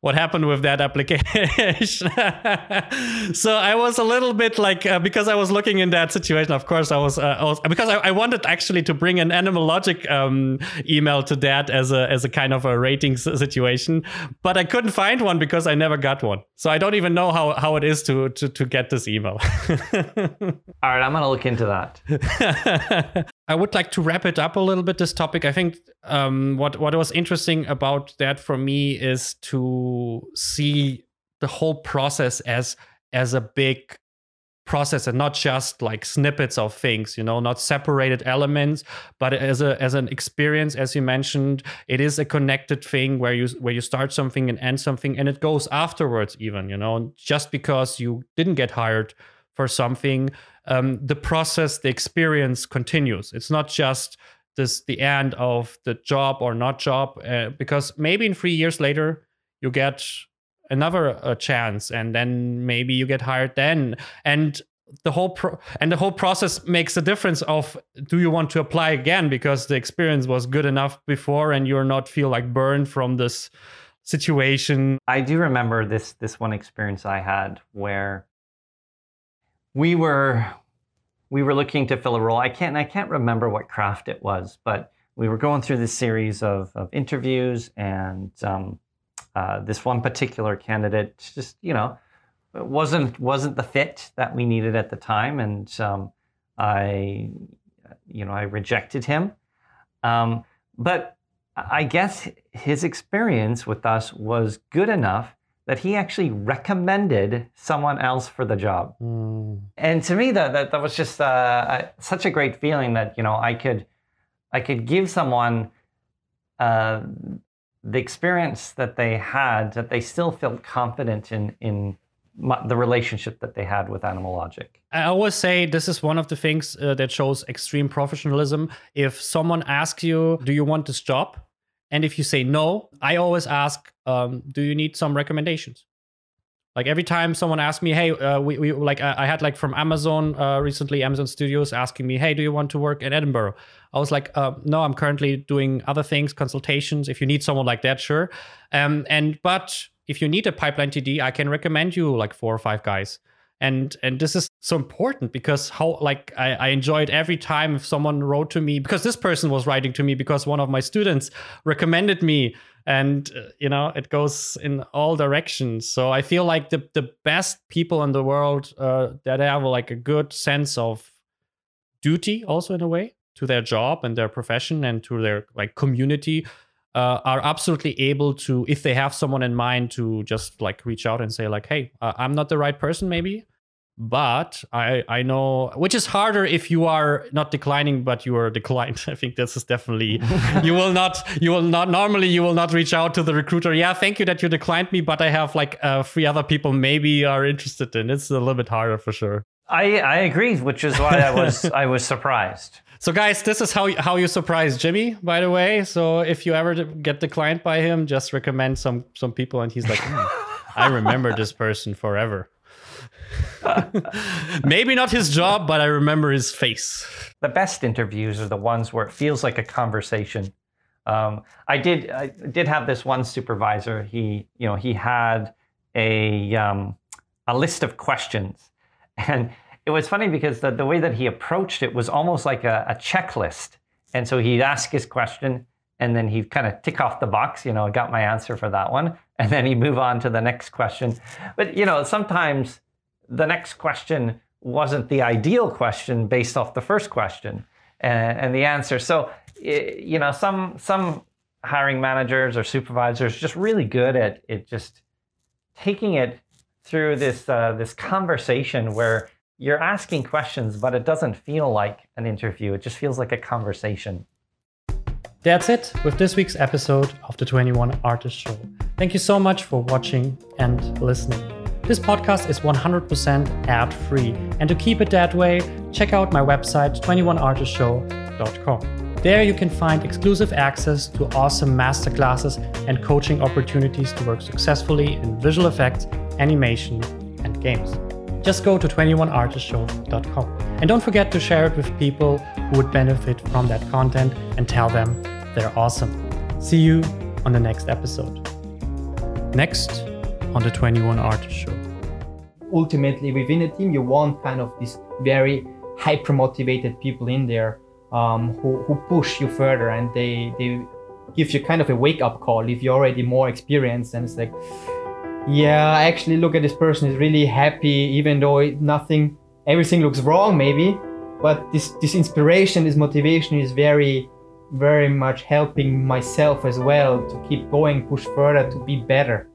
what happened with that application. so I was a little bit like uh, because I was looking in that situation. Of course, I was, uh, I was because I, I, wanted actually to bring an Animal Logic um, email to that as a as a kind of a rating situation, but I couldn't find one because I never got one. So I don't even know how how it is to to to get this email. All right, I'm gonna look into that. I would like to wrap it up a little bit. This topic, I think, um, what what was interesting about that for me is to see the whole process as as a big process and not just like snippets of things you know not separated elements but as a as an experience as you mentioned it is a connected thing where you where you start something and end something and it goes afterwards even you know just because you didn't get hired for something um, the process, the experience continues. It's not just this the end of the job or not job, uh, because maybe in three years later you get another uh, chance, and then maybe you get hired then, and the whole pro- and the whole process makes a difference of do you want to apply again? Because the experience was good enough before and you're not feel like burned from this situation. I do remember this this one experience i had where we were we were looking to fill a role. I can't I can't remember what craft it was, but we were going through this series of, of interviews, and um, uh, this one particular candidate just you know wasn't wasn't the fit that we needed at the time, and um, I you know I rejected him. Um, but I guess his experience with us was good enough that he actually recommended someone else for the job. Mm. And to me, that, that, that was just uh, such a great feeling that, you know, I could, I could give someone uh, the experience that they had, that they still felt confident in, in my, the relationship that they had with Animal Logic. I always say this is one of the things uh, that shows extreme professionalism. If someone asks you, do you want this job? And if you say no, I always ask, um, do you need some recommendations? Like every time someone asks me, hey, uh, we, we like I, I, had like from Amazon uh, recently, Amazon Studios asking me, hey, do you want to work in Edinburgh? I was like, uh, no, I'm currently doing other things, consultations. If you need someone like that, sure. Um, and but if you need a pipeline TD, I can recommend you like four or five guys and and this is so important because how like I, I enjoyed every time if someone wrote to me because this person was writing to me because one of my students recommended me. And uh, you know it goes in all directions. So i feel like the the best people in the world uh, that have like a good sense of duty also in a way to their job and their profession and to their like community uh, are absolutely able to if they have someone in mind to just like reach out and say like hey uh, i'm not the right person maybe but I I know which is harder if you are not declining but you are declined. I think this is definitely you will not you will not normally you will not reach out to the recruiter. Yeah, thank you that you declined me, but I have like uh, three other people maybe are interested in. It's a little bit harder for sure. I I agree, which is why I was I was surprised. So guys, this is how how you surprise Jimmy, by the way. So if you ever get declined by him, just recommend some some people, and he's like, mm, I remember this person forever. Maybe not his job, but I remember his face. The best interviews are the ones where it feels like a conversation. Um, I did I did have this one supervisor. He you know he had a um, a list of questions, and it was funny because the, the way that he approached it was almost like a, a checklist. And so he'd ask his question, and then he'd kind of tick off the box. You know, I got my answer for that one, and then he'd move on to the next question. But you know, sometimes the next question wasn't the ideal question based off the first question and, and the answer. So, you know, some some hiring managers or supervisors just really good at it, just taking it through this uh, this conversation where you're asking questions, but it doesn't feel like an interview. It just feels like a conversation. That's it with this week's episode of the 21 Artist Show. Thank you so much for watching and listening. This podcast is 100% ad free, and to keep it that way, check out my website 21artistshow.com. There you can find exclusive access to awesome masterclasses and coaching opportunities to work successfully in visual effects, animation, and games. Just go to 21artistshow.com. And don't forget to share it with people who would benefit from that content and tell them they're awesome. See you on the next episode. Next on the 21 Artist Show. Ultimately within a team you want kind of these very hyper motivated people in there um, who, who push you further and they they give you kind of a wake up call if you're already more experienced. And it's like yeah actually look at this person is really happy even though nothing everything looks wrong maybe. But this this inspiration this motivation is very very much helping myself as well to keep going push further to be better